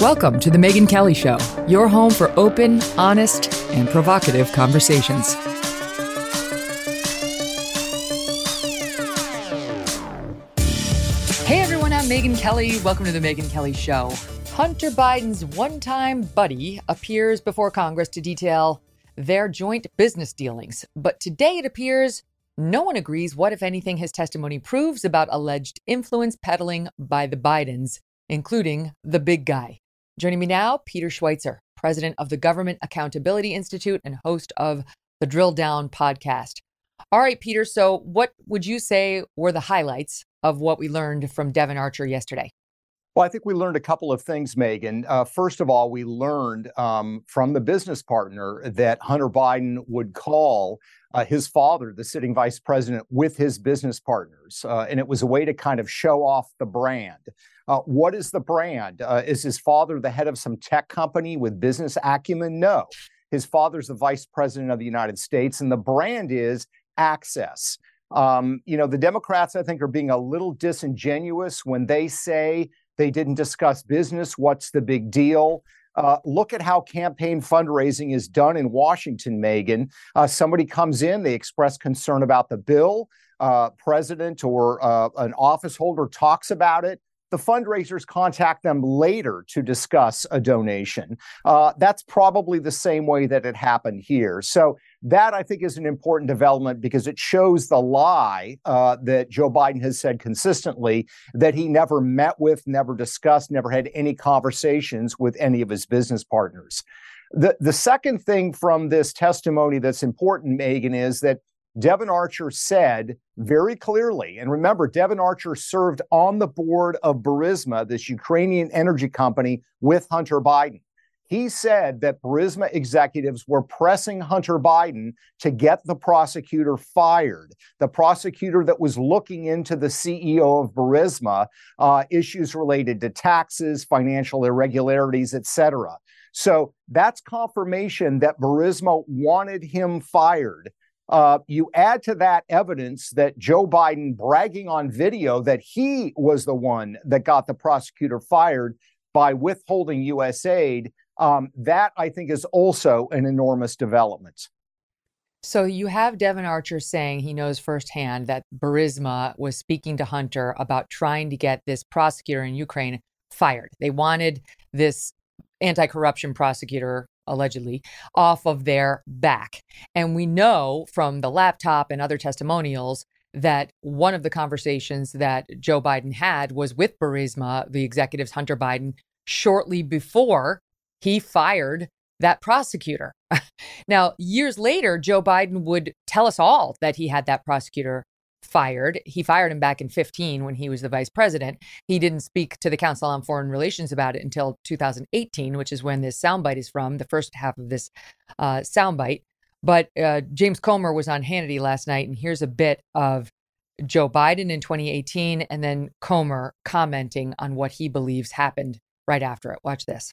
Welcome to The Megyn Kelly Show, your home for open, honest, and provocative conversations. Hey everyone, I'm Megyn Kelly. Welcome to The Megyn Kelly Show. Hunter Biden's one time buddy appears before Congress to detail their joint business dealings. But today it appears no one agrees what, if anything, his testimony proves about alleged influence peddling by the Bidens, including the big guy. Joining me now, Peter Schweizer, president of the Government Accountability Institute and host of the Drill Down podcast. All right, Peter. So, what would you say were the highlights of what we learned from Devon Archer yesterday? Well, I think we learned a couple of things, Megyn. Uh, first of all, we learned um, from the business partner that Hunter Biden would call uh, his father, the sitting vice president, with his business partners. Uh, and it was a way to kind of show off the brand. Uh, what is the brand? Uh, is his father the head of some tech company with business acumen? No. His father's the vice president of the United States, and the brand is access. Um, you know, the Democrats, I think, are being a little disingenuous when they say they didn't discuss business. What's the big deal? Uh, look at how campaign fundraising is done in Washington, Megyn. Uh, somebody comes in, they express concern about the bill. Uh, president or uh, an office holder talks about it. The fundraisers contact them later to discuss a donation. Uh, that's probably the same way that it happened here. So, that I think is an important development because it shows the lie uh, that Joe Biden has said consistently that he never met with, never discussed, never had any conversations with any of his business partners. The, the second thing from this testimony that's important, Megyn, is that Devon Archer said very clearly, and remember, Devon Archer served on the board of Burisma, this Ukrainian energy company, with Hunter Biden. He said that Burisma executives were pressing Hunter Biden to get the prosecutor fired. The prosecutor that was looking into the CEO of Burisma, uh, issues related to taxes, financial irregularities, et cetera. So that's confirmation that Burisma wanted him fired. Uh, you add to that evidence that Joe Biden bragging on video that he was the one that got the prosecutor fired by withholding U.S. aid. Um, that I think is also an enormous development. So you have Devon Archer saying he knows firsthand that Burisma was speaking to Hunter about trying to get this prosecutor in Ukraine fired. They wanted this anti-corruption prosecutor allegedly off of their back. And we know from the laptop and other testimonials that one of the conversations that Joe Biden had was with Burisma, the executives Hunter Biden, shortly before he fired that prosecutor. now, years later, Joe Biden would tell us all that he had that prosecutor fired. He fired him back in 15 when he was the vice president. He didn't speak to the Council on Foreign Relations about it until 2018, which is when this soundbite is from, the first half of this uh, soundbite. But uh, James Comer was on Hannity last night, and here's a bit of Joe Biden in 2018, and then Comer commenting on what he believes happened right after it. Watch this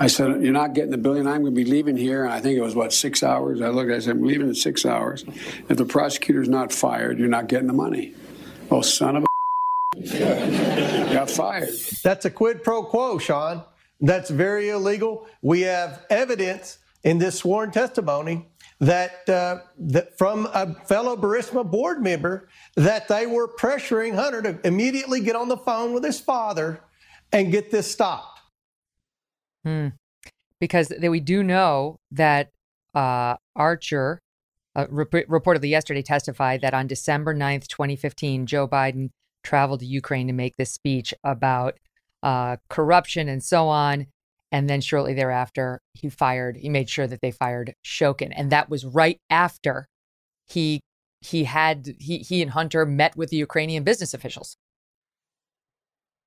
I said, You're not getting the billion. I'm going to be leaving here. And I think it was, what, six hours? I looked, I said, I'm leaving in six hours. If the prosecutor's not fired, you're not getting the money. Oh, son of a. got fired. That's a quid pro quo, Sean. That's very illegal. We have evidence in this sworn testimony that, uh, that from a fellow Burisma board member that they were pressuring Hunter to immediately get on the phone with his father and get this stopped. Hmm. Because we do know that uh, Archer uh, rep- reportedly yesterday testified that on December 9th, 2015, Joe Biden traveled to Ukraine to make this speech about uh, corruption and so on. And then shortly thereafter, he fired, he made sure that they fired Shokin. And that was right after he he had he he and Hunter met with the Ukrainian business officials.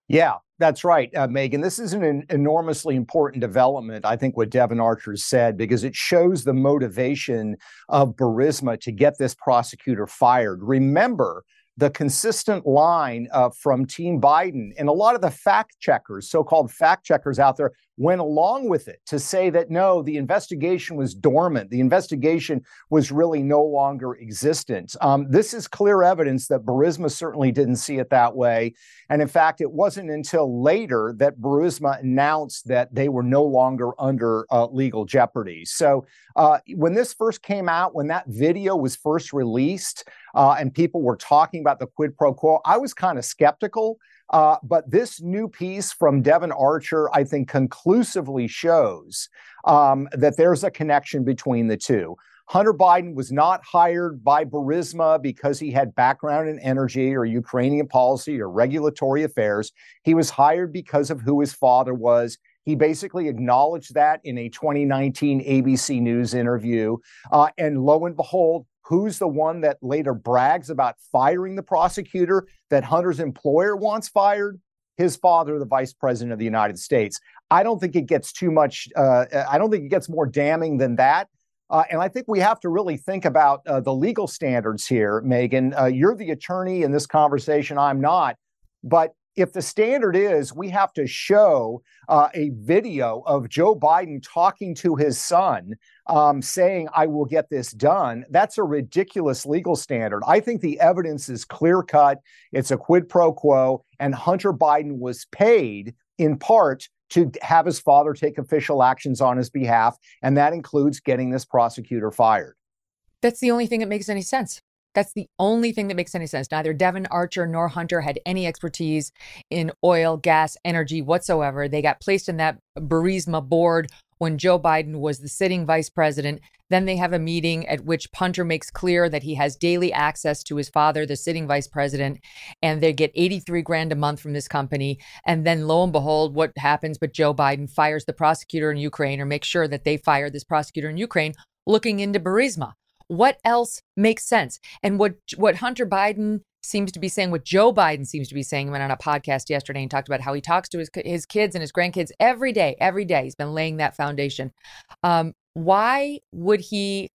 Yeah, that's right, uh, Megyn. This is an enormously important development, I think, what Devon Archer said, because it shows the motivation of Burisma to get this prosecutor fired. Remember, the consistent line uh, from Team Biden and a lot of the fact checkers, so called fact checkers out there, went along with it to say that no, the investigation was dormant. The investigation was really no longer existent. Um, this is clear evidence that Burisma certainly didn't see it that way. And in fact, it wasn't until later that Burisma announced that they were no longer under uh, legal jeopardy. So uh, when this first came out, when that video was first released, uh, and people were talking about the quid pro quo, I was kind of skeptical. Uh, but this new piece from Devon Archer, I think, conclusively shows um, that there's a connection between the two. Hunter Biden was not hired by Burisma because he had background in energy or Ukrainian policy or regulatory affairs. He was hired because of who his father was. He basically acknowledged that in a 2019 ABC News interview. Uh, and lo and behold, Who's the one that later brags about firing the prosecutor that Hunter's employer wants fired? His father, the vice president of the United States. I don't think it gets too much, uh, I don't think it gets more damning than that. Uh, and I think we have to really think about uh, the legal standards here, Megyn. Uh, you're the attorney in this conversation. I'm not. But if the standard is we have to show uh, a video of Joe Biden talking to his son, um, saying, I will get this done, that's a ridiculous legal standard. I think the evidence is clear cut. It's a quid pro quo, and Hunter Biden was paid in part to have his father take official actions on his behalf. And that includes getting this prosecutor fired. That's the only thing that makes any sense. That's the only thing that makes any sense. Neither Devon Archer nor Hunter had any expertise in oil, gas, energy whatsoever. They got placed in that Burisma board when Joe Biden was the sitting vice president. Then they have a meeting at which Hunter makes clear that he has daily access to his father, the sitting vice president, and they get 83 grand a month from this company. And then lo and behold, what happens? But Joe Biden fires the prosecutor in Ukraine or makes sure that they fire this prosecutor in Ukraine looking into Burisma. What else makes sense? And what what Hunter Biden seems to be saying, what Joe Biden seems to be saying, went on a podcast yesterday and talked about how he talks to his his kids and his grandkids every day, every day. He's been laying that foundation. Um, why would he?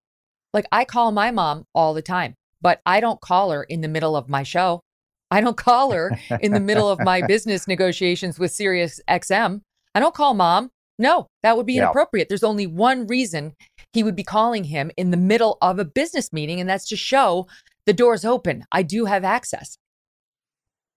Like I call my mom all the time, but I don't call her in the middle of my show. I don't call her in the middle of my business negotiations with Sirius XM. I don't call mom. No, that would be yeah. inappropriate. There's only one reason he would be calling him in the middle of a business meeting, and that's to show the door's open. I do have access.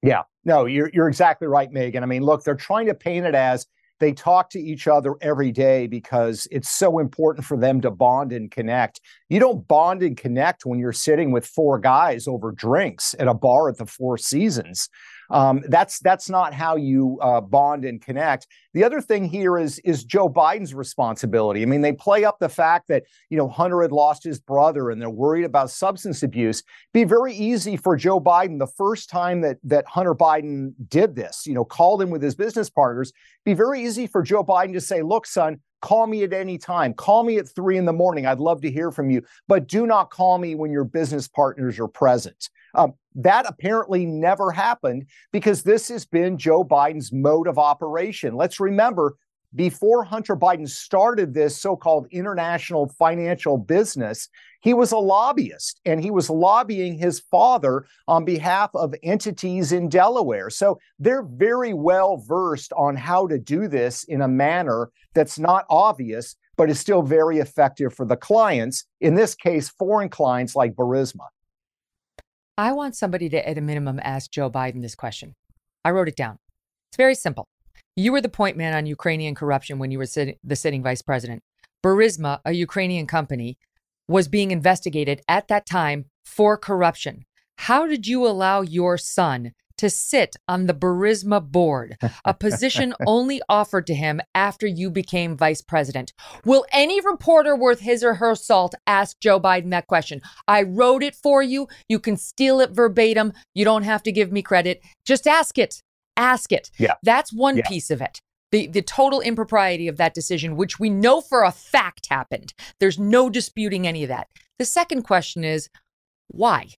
Yeah, no, you're you're exactly right, Megyn. I mean, look, they're trying to paint it as they talk to each other every day because it's so important for them to bond and connect. You don't bond and connect when you're sitting with four guys over drinks at a bar at the Four Seasons. Um, that's that's not how you uh, bond and connect. The other thing here is is Joe Biden's responsibility. I mean, they play up the fact that you know Hunter had lost his brother and they're worried about substance abuse. Be very easy for Joe Biden the first time that that Hunter Biden did this, you know, called him with his business partners. Be very easy for Joe Biden to say, "Look, son." Call me at any time. Call me at three in the morning. I'd love to hear from you, but do not call me when your business partners are present. Um, that apparently never happened because this has been Joe Biden's mode of operation. Let's remember before Hunter Biden started this so called international financial business, he was a lobbyist and he was lobbying his father on behalf of entities in Delaware. So they're very well versed on how to do this in a manner that's not obvious, but is still very effective for the clients, in this case, foreign clients like Burisma. I want somebody to, at a minimum, ask Joe Biden this question. I wrote it down. It's very simple. You were the point man on Ukrainian corruption when you were sit- the sitting vice president. Burisma, a Ukrainian company, was being investigated at that time for corruption. How did you allow your son to sit on the Burisma board, a position only offered to him after you became vice president? Will any reporter worth his or her salt ask Joe Biden that question? I wrote it for you. You can steal it verbatim. You don't have to give me credit. Just ask it. Ask it. Yeah. That's one yeah. piece of it the, the total impropriety of that decision, which we know for a fact happened. There's no disputing any of that. The second question is why?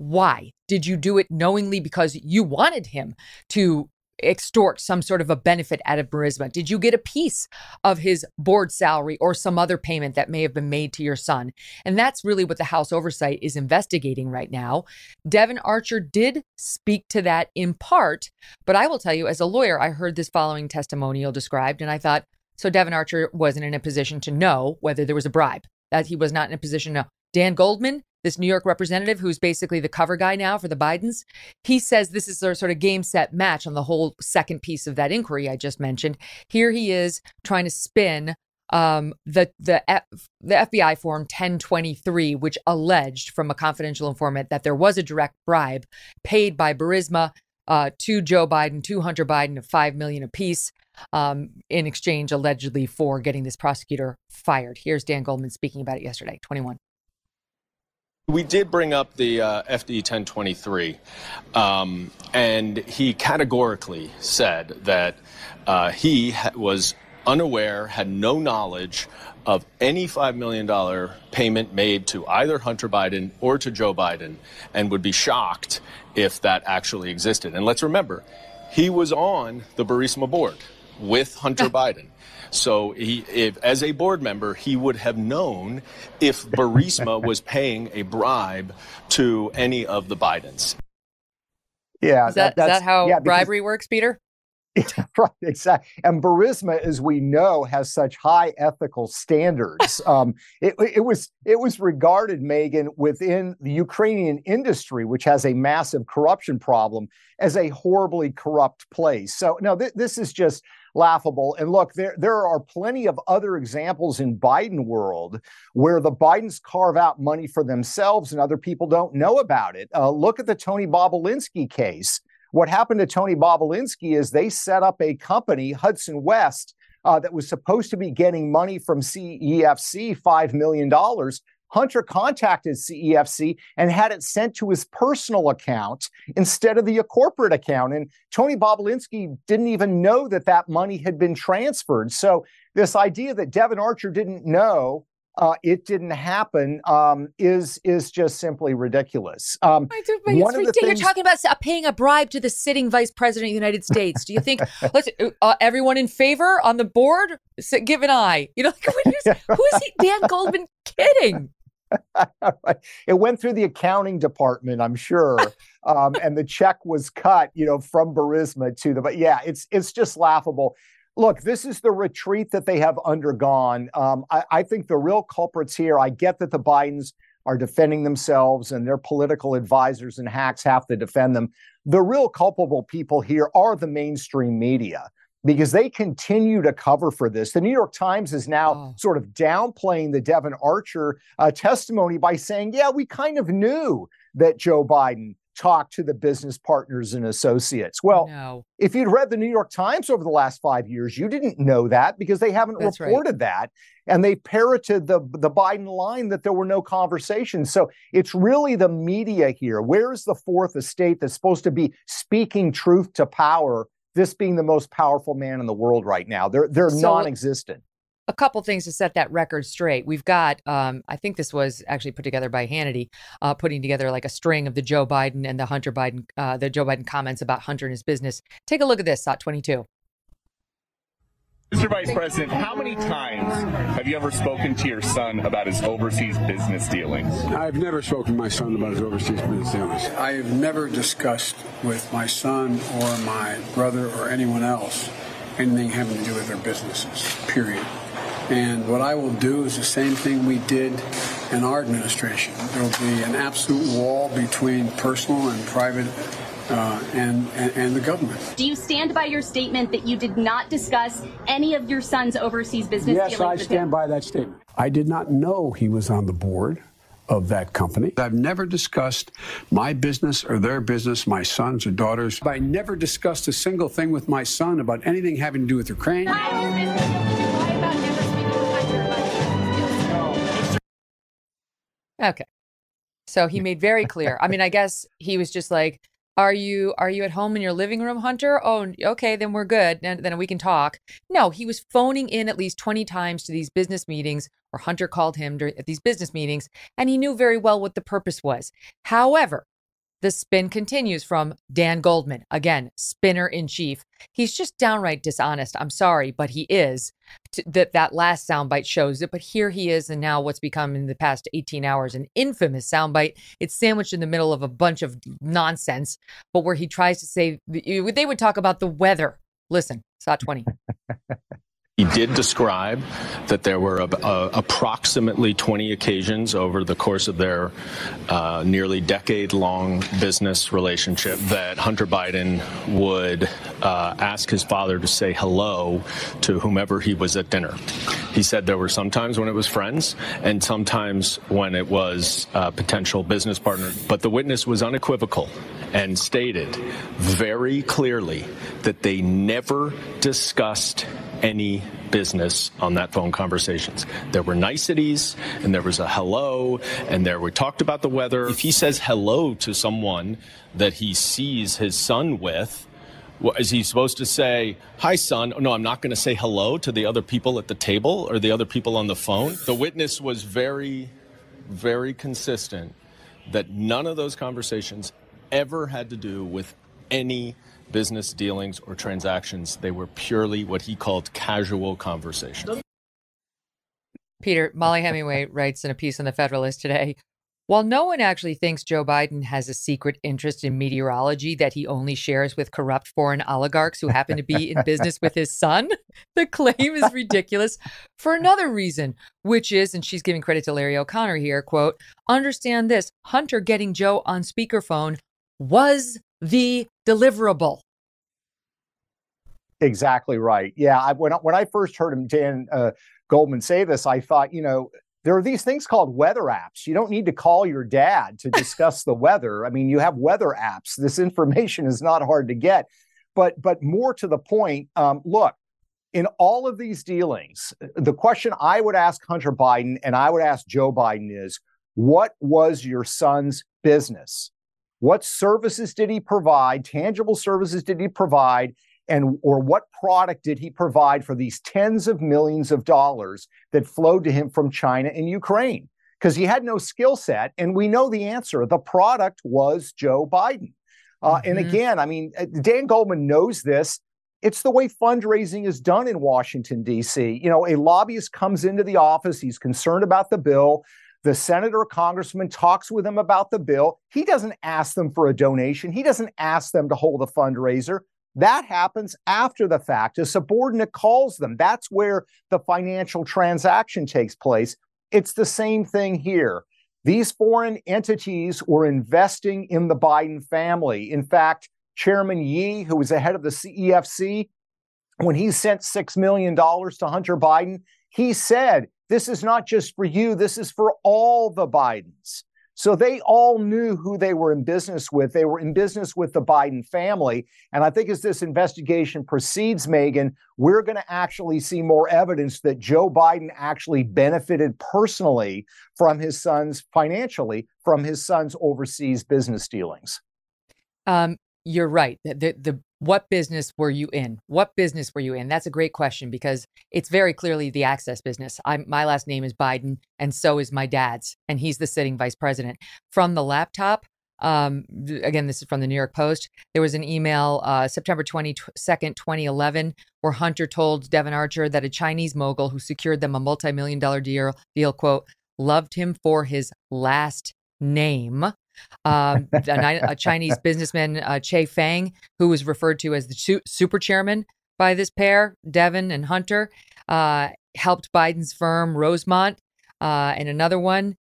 Why did you do it knowingly because you wanted him to extort some sort of a benefit out of Burisma? Did you get a piece of his board salary or some other payment that may have been made to your son? And that's really what the House Oversight is investigating right now. Devon Archer did speak to that in part, but I will tell you, as a lawyer, I heard this following testimonial described, and I thought, so Devon Archer wasn't in a position to know whether there was a bribe, that he was not in a position to know. Dan Goldman this New York representative, who's basically the cover guy now for the Bidens, he says this is a sort of game set match on the whole second piece of that inquiry I just mentioned. Here he is trying to spin um, the the F, the FBI form 1023, which alleged from a confidential informant that there was a direct bribe paid by Burisma uh, to Joe Biden, to Hunter Biden, of five million apiece, um, in exchange allegedly for getting this prosecutor fired. Here's Dan Goldman speaking about it yesterday. 21. We did bring up the uh, FD 1023, um, and he categorically said that uh, he ha- was unaware, had no knowledge of any $5 million payment made to either Hunter Biden or to Joe Biden, and would be shocked if that actually existed. And let's remember, he was on the Burisma board with Hunter Biden. So he, if, as a board member, he would have known if Burisma was paying a bribe to any of the Bidens. Yeah, is that, that is that how yeah, bribery works, Peter? Yeah, right, exactly. And Burisma, as we know, has such high ethical standards. um, it, it, was it was regarded, Megyn, within the Ukrainian industry, which has a massive corruption problem, as a horribly corrupt place. So no, th- this is just laughable. And look, there there are plenty of other examples in Biden world where the Bidens carve out money for themselves and other people don't know about it. Uh, look at the Tony Bobulinski case. What happened to Tony Bobulinski is they set up a company, Hudson West, uh, that was supposed to be getting money from CEFC, $5 million. Hunter contacted CEFC and had it sent to his personal account instead of the corporate account. And Tony Bobulinski didn't even know that that money had been transferred. So, this idea that Devon Archer didn't know uh, it didn't happen um, is is just simply ridiculous. Um, one of the things, You're talking about paying a bribe to the sitting vice president of the United States. Do you think let's uh, everyone in favor on the board give an eye? You know, like, who is he? Dan Goldman kidding? it went through the accounting department, I'm sure, um, and the check was cut, you know, from Burisma to the. But yeah, it's it's just laughable. Look, this is the retreat that they have undergone. Um, I, I think the real culprits here. I get that the Bidens are defending themselves, and their political advisors and hacks have to defend them. The real culpable people here are the mainstream media because they continue to cover for this. The New York Times is now oh. sort of downplaying the Devon Archer uh, testimony by saying, yeah, we kind of knew that Joe Biden talked to the business partners and associates. Well, no. if you'd read the New York Times over the last five years, you didn't know that because they haven't That's reported right. that. And they parroted the, the Biden line that there were no conversations. So it's really the media here. Where is the fourth estate that's supposed to be speaking truth to power this being the most powerful man in the world right now. They're they're so, non-existent. A couple things to set that record straight. We've got, um, I think this was actually put together by Hannity, uh, putting together like a string of the Joe Biden and the Hunter Biden, uh, the Joe Biden comments about Hunter and his business. Take a look at this, SOT 22. Mr. Vice President, how many times have you ever spoken to your son about his overseas business dealings? I've never spoken to my son about his overseas business dealings. I have never discussed with my son or my brother or anyone else anything having to do with their businesses, period. And what I will do is the same thing we did in our administration. There will be an absolute wall between personal and private uh, and, and, and the government. Do you stand by your statement that you did not discuss any of your son's overseas business yes, dealings? Yes, I stand by that statement. I did not know he was on the board of that company. I've never discussed my business or their business, my sons or daughters. I never discussed a single thing with my son about anything having to do with Ukraine. Okay. So he made very clear. I mean, I guess he was just like, "Are you are you at home in your living room, Hunter? Oh, okay, then we're good. And then we can talk." No, he was phoning in at least 20 times to these business meetings or Hunter called him during, at these business meetings, and he knew very well what the purpose was. However, the spin continues from Dan Goldman. Again, spinner in chief. He's just downright dishonest. I'm sorry, but he is. That that last soundbite shows it, but here he is, and now what's become in the past 18 hours an infamous soundbite. It's sandwiched in the middle of a bunch of nonsense, but where he tries to say they would talk about the weather. Listen, SOT 20. He did describe that there were a, approximately 20 occasions over the course of their uh, nearly decade long business relationship that Hunter Biden would uh, ask his father to say hello to whomever he was at dinner. He said there were sometimes when it was friends and sometimes when it was a potential business partner. But the witness was unequivocal and stated very clearly that they never discussed any business on that phone conversations. There were niceties and there was a hello and there we talked about the weather. If he says hello to someone that he sees his son with, is he supposed to say, Hi, son? Oh, no, I'm not going to say hello to the other people at the table or the other people on the phone. The witness was very, very consistent that none of those conversations ever had to do with any business dealings or transactions. They were purely what he called casual conversations. Peter, Mollie Hemingway writes in a piece in the Federalist today while no one actually thinks Joe Biden has a secret interest in meteorology that he only shares with corrupt foreign oligarchs who happen to be in business with his son, the claim is ridiculous for another reason, which is, and she's giving credit to Larry O'Connor here, quote, understand this Hunter getting Joe on speakerphone was the deliverable. Exactly right. Yeah, I, when I, when I first heard him, Dan uh, Goldman say this, I thought, you know, there are these things called weather apps. You don't need to call your dad to discuss the weather. I mean, you have weather apps. This information is not hard to get. But but more to the point, um, look, in all of these dealings, the question I would ask Hunter Biden and I would ask Joe Biden is, what was your son's business? What services did he provide? Tangible services did he provide? And or what product did he provide for these tens of millions of dollars that flowed to him from China and Ukraine? Because he had no skill set, and we know the answer. The product was Joe Biden. Uh, mm-hmm. And again, I mean, uh, Dan Goldman knows this. It's the way fundraising is done in Washington, D.C. You know, a lobbyist comes into the office, he's concerned about the bill. The senator or congressman talks with them about the bill. He doesn't ask them for a donation. He doesn't ask them to hold a fundraiser. That happens after the fact. A subordinate calls them. That's where the financial transaction takes place. It's the same thing here. These foreign entities were investing in the Biden family. In fact, Chairman Yi, who was the head of the CEFC, when he sent $6 million to Hunter Biden, he said this is not just for you, this is for all the Bidens. So they all knew who they were in business with. They were in business with the Biden family. And I think as this investigation proceeds, Megyn, we're going to actually see more evidence that Joe Biden actually benefited personally from his son's financially from his son's overseas business dealings. Um, you're right. The, the, the what business were you in? What business were you in? That's a great question because it's very clearly the access business. I'm, my last name is Biden, and so is my dad's, and he's the sitting vice president. From the laptop, Um, again, this is from the New York Post. There was an email uh, September 22nd, 2011, where Hunter told Devon Archer that a Chinese mogul who secured them a multi million dollar deal, deal, quote, loved him for his last name. Um, a, a, Chinese businessman, uh, Che Feng, who was referred to as the su- super chairman by this pair, Devon and Hunter, uh, helped Biden's firm, Rosemont, uh, and another one.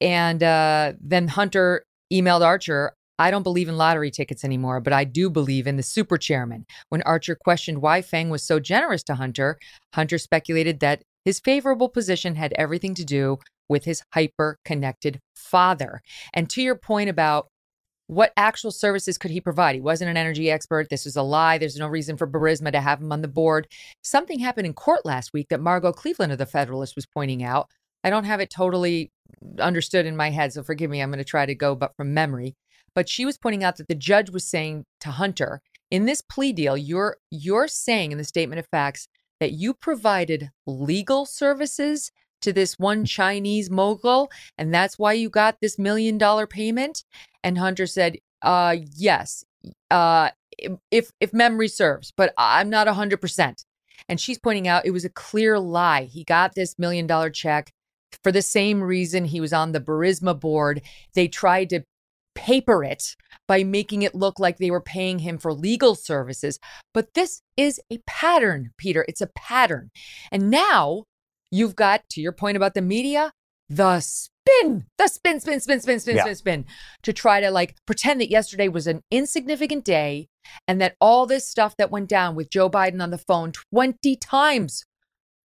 And uh, then Hunter emailed Archer, I don't believe in lottery tickets anymore, but I do believe in the super chairman. When Archer questioned why Feng was so generous to Hunter, Hunter speculated that his favorable position had everything to do with his hyper connected father. And to your point about what actual services could he provide? He wasn't an energy expert. This is a lie. There's no reason for Burisma to have him on the board. Something happened in court last week that Margot Cleveland of the Federalist was pointing out. I don't have it totally understood in my head, so forgive me. I'm going to try to go, but from memory. But she was pointing out that the judge was saying to Hunter, in this plea deal, you're you're saying in the statement of facts that you provided legal services to this one Chinese mogul, and that's why you got this million dollar payment. And Hunter said, uh, yes, uh, if if memory serves, but I'm not hundred percent. And she's pointing out it was a clear lie. He got this million dollar check for the same reason he was on the Burisma board. They tried to paper it by making it look like they were paying him for legal services. But this is a pattern, Peter. It's a pattern. And now you've got, to your point about the media, the spin, the spin, spin, spin, spin, spin, yeah. spin, spin, to try to like pretend that yesterday was an insignificant day and that all this stuff that went down with Joe Biden on the phone 20 times.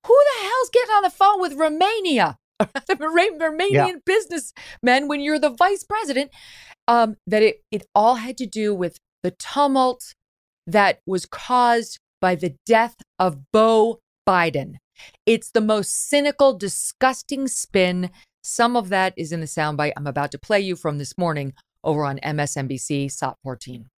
Who the hell's getting on the phone with Romania? the Romanian yeah. businessmen when you're the vice president. Um, that it it all had to do with the tumult that was caused by the death of Beau Biden. It's the most cynical, disgusting spin. Some of that is in the soundbite I'm about to play you from this morning over on MSNBC SOT 14.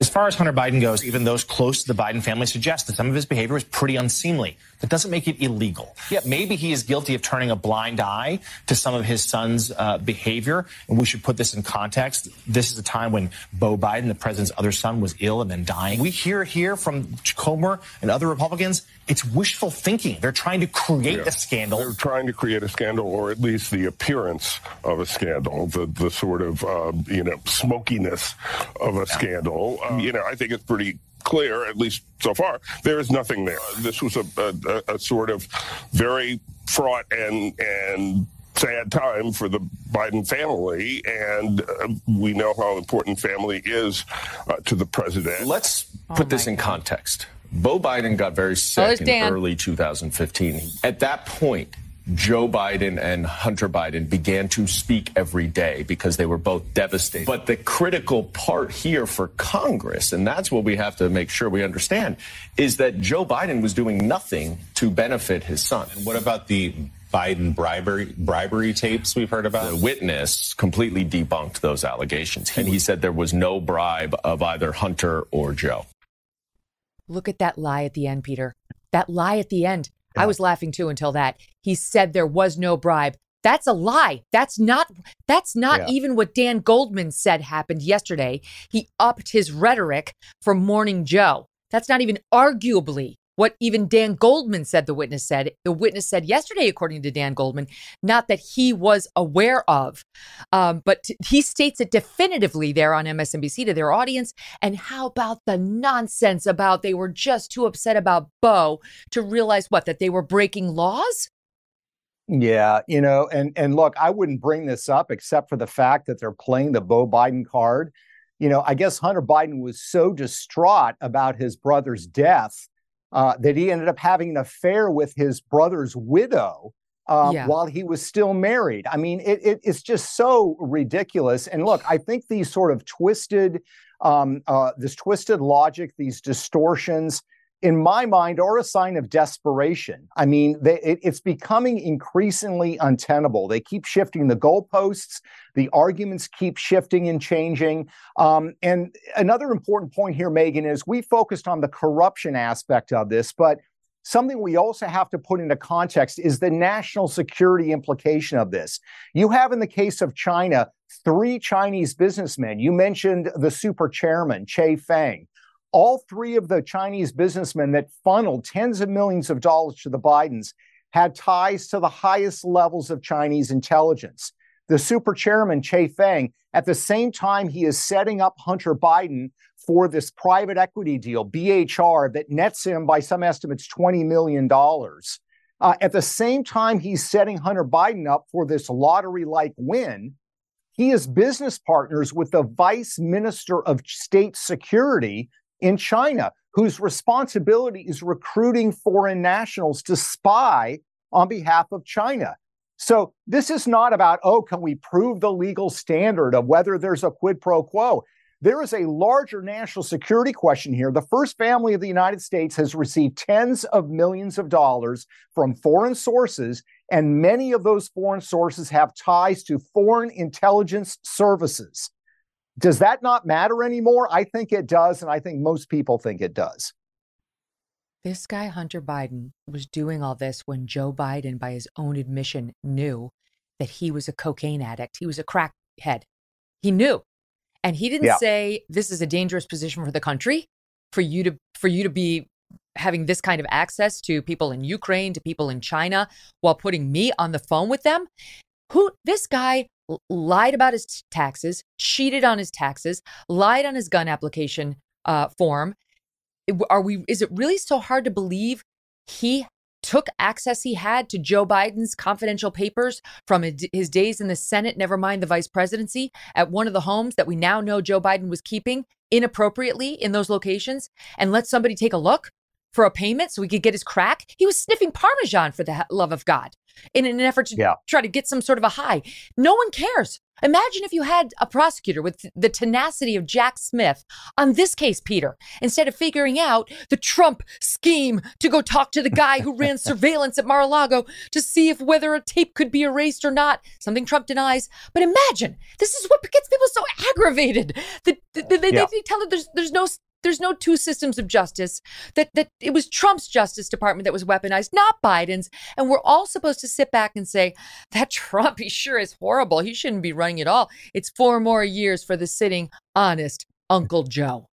As far as Hunter Biden goes, even those close to the Biden family suggest that some of his behavior is pretty unseemly. That doesn't make it illegal. Yeah, maybe he is guilty of turning a blind eye to some of his son's uh, behavior, and we should put this in context. This is a time when Beau Biden, the president's other son, was ill and then dying. We hear here from Comer and other Republicans, it's wishful thinking. They're trying to create yeah. a scandal. They're trying to create a scandal, or at least the appearance of a scandal, the the sort of uh, you know smokiness of a scandal. Uh, you know, I think it's pretty clear, at least so far, there is nothing there. This was a, a, a sort of very fraught and and sad time for the Biden family, and uh, we know how important family is uh, to the president. Let's put oh this in God. context. Beau Biden got very sick in early 2015. At that point, Joe Biden and Hunter Biden began to speak every day because they were both devastated. But the critical part here for Congress, and that's what we have to make sure we understand, is that Joe Biden was doing nothing to benefit his son. And what about the Biden bribery bribery tapes we've heard about? The witness completely debunked those allegations. And he said there was no bribe of either Hunter or Joe. Look at that lie at the end, Peter. That lie at the end. I was laughing too until that. He said there was no bribe. That's a lie. That's not that's not yeah. even what Dan Goldman said happened yesterday. He upped his rhetoric for Morning Joe. That's not even arguably what even Dan Goldman said the witness said. The witness said yesterday, according to Dan Goldman, not that he was aware of, um, but t- he states it definitively there on MSNBC to their audience. And how about the nonsense about they were just too upset about Beau to realize what, that they were breaking laws? Yeah, you know, and and look, I wouldn't bring this up except for the fact that they're playing the Beau Biden card. You know, I guess Hunter Biden was so distraught about his brother's death uh, that he ended up having an affair with his brother's widow uh, yeah. while he was still married. I mean, it, it, it's just so ridiculous. And look, I think these sort of twisted, um, uh, this twisted logic, these distortions, in my mind, are a sign of desperation. I mean, they, it, it's becoming increasingly untenable. They keep shifting the goalposts, the arguments keep shifting and changing. Um, and another important point here, Megyn, is we focused on the corruption aspect of this, but something we also have to put into context is the national security implication of this. You have, in the case of China, three Chinese businessmen. You mentioned the super chairman, Che Feng. All three of the Chinese businessmen that funneled tens of millions of dollars to the Bidens had ties to the highest levels of Chinese intelligence. The super chairman, Che Feng, at the same time he is setting up Hunter Biden for this private equity deal, BHR, that nets him, by some estimates, $20 million. Uh, at the same time he's setting Hunter Biden up for this lottery like win, he is business partners with the vice minister of state security in China, whose responsibility is recruiting foreign nationals to spy on behalf of China. So this is not about, oh, can we prove the legal standard of whether there's a quid pro quo? There is a larger national security question here. The first family of the United States has received tens of millions of dollars from foreign sources, and many of those foreign sources have ties to foreign intelligence services. Does that not matter anymore? I think it does, and I think most people think it does. This guy, Hunter Biden, was doing all this when Joe Biden, by his own admission, knew that he was a cocaine addict. He was a crackhead. He knew. And he didn't yeah. say this is a dangerous position for the country for you to for you to be having this kind of access to people in Ukraine, to people in China while putting me on the phone with them. Who this guy lied about his taxes, cheated on his taxes, lied on his gun application uh, form. Are we? Is it really so hard to believe he took access he had to Joe Biden's confidential papers from his days in the Senate, never mind the vice presidency, at one of the homes that we now know Joe Biden was keeping inappropriately in those locations, and let somebody take a look for a payment so he could get his crack? He was sniffing Parmesan for the love of God in an effort to yeah. try to get some sort of a high. No one cares. Imagine if you had a prosecutor with the tenacity of Jack Smith on this case, Peter, instead of figuring out the Trump scheme to go talk to the guy who ran surveillance at Mar a Lago to see if whether a tape could be erased or not, something Trump denies. But imagine this is what gets people so aggravated. that they, yeah. they, tell that there's, there's no there's no two systems of justice that that it was Trump's justice department that was weaponized not Biden's and we're all supposed to sit back and say that Trump he sure is horrible he shouldn't be running at all it's four more years for the sitting honest Uncle Joe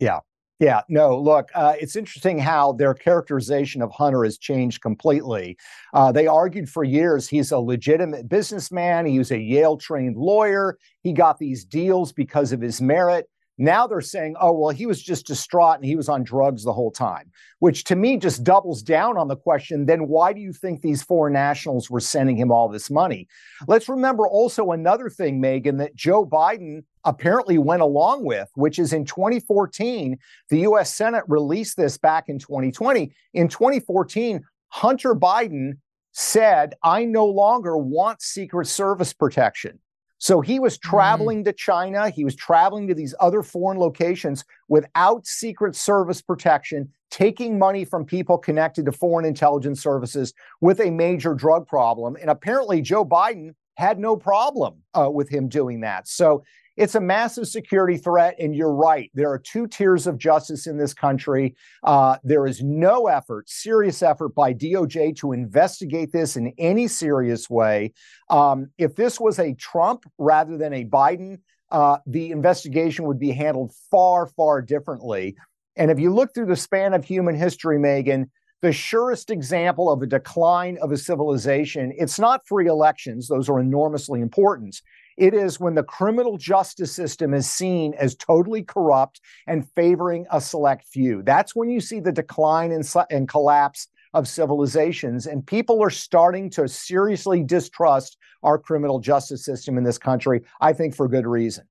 yeah yeah, no, look, uh, it's interesting how their characterization of Hunter has changed completely. Uh, they argued for years he's a legitimate businessman. He was a Yale trained lawyer. He got these deals because of his merit. Now they're saying, oh, well, he was just distraught and he was on drugs the whole time, which to me just doubles down on the question then why do you think these foreign nationals were sending him all this money? Let's remember also another thing, Megyn, that Joe Biden apparently went along with, which is in 2014, the US Senate released this back in 2020. In 2014, Hunter Biden said, I no longer want Secret Service protection. So he was mm-hmm. traveling mm. to China. He was traveling to these other foreign locations without Secret Service protection, taking money from people connected to foreign intelligence services with a major drug problem. And apparently, Joe Biden had no problem uh, with him doing that. So it's a massive security threat. And you're right. There are two tiers of justice in this country. Uh, there is no effort, serious effort by DOJ to investigate this in any serious way. Um, if this was a Trump rather than a Biden, uh, the investigation would be handled far, far differently. And if you look through the span of human history, Megyn, the surest example of a decline of a civilization, it's not free elections, those are enormously important. It is when the criminal justice system is seen as totally corrupt and favoring a select few. That's when you see the decline and, and collapse of civilizations. And people are starting to seriously distrust our criminal justice system in this country, I think for good reason.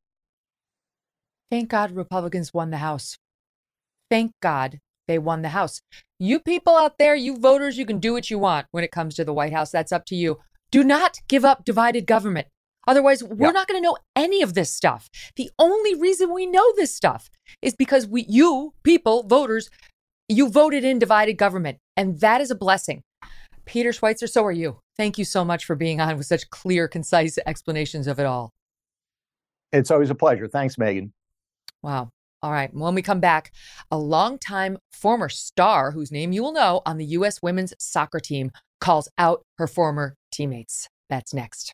Thank God Republicans won the House. Thank God they won the House. You people out there, you voters, you can do what you want when it comes to the White House. That's up to you. Do not give up divided government. Otherwise, we're not going to know any of this stuff. The only reason we know this stuff is because we, you, people, voters, you voted in divided government, and that is a blessing. Peter Schweizer, so are you. Thank you so much for being on with such clear, concise explanations of it all. It's always a pleasure. Thanks, Megyn. Wow. All right. When we come back, a longtime former star whose name you will know on the U.S. women's soccer team calls out her former teammates. That's next.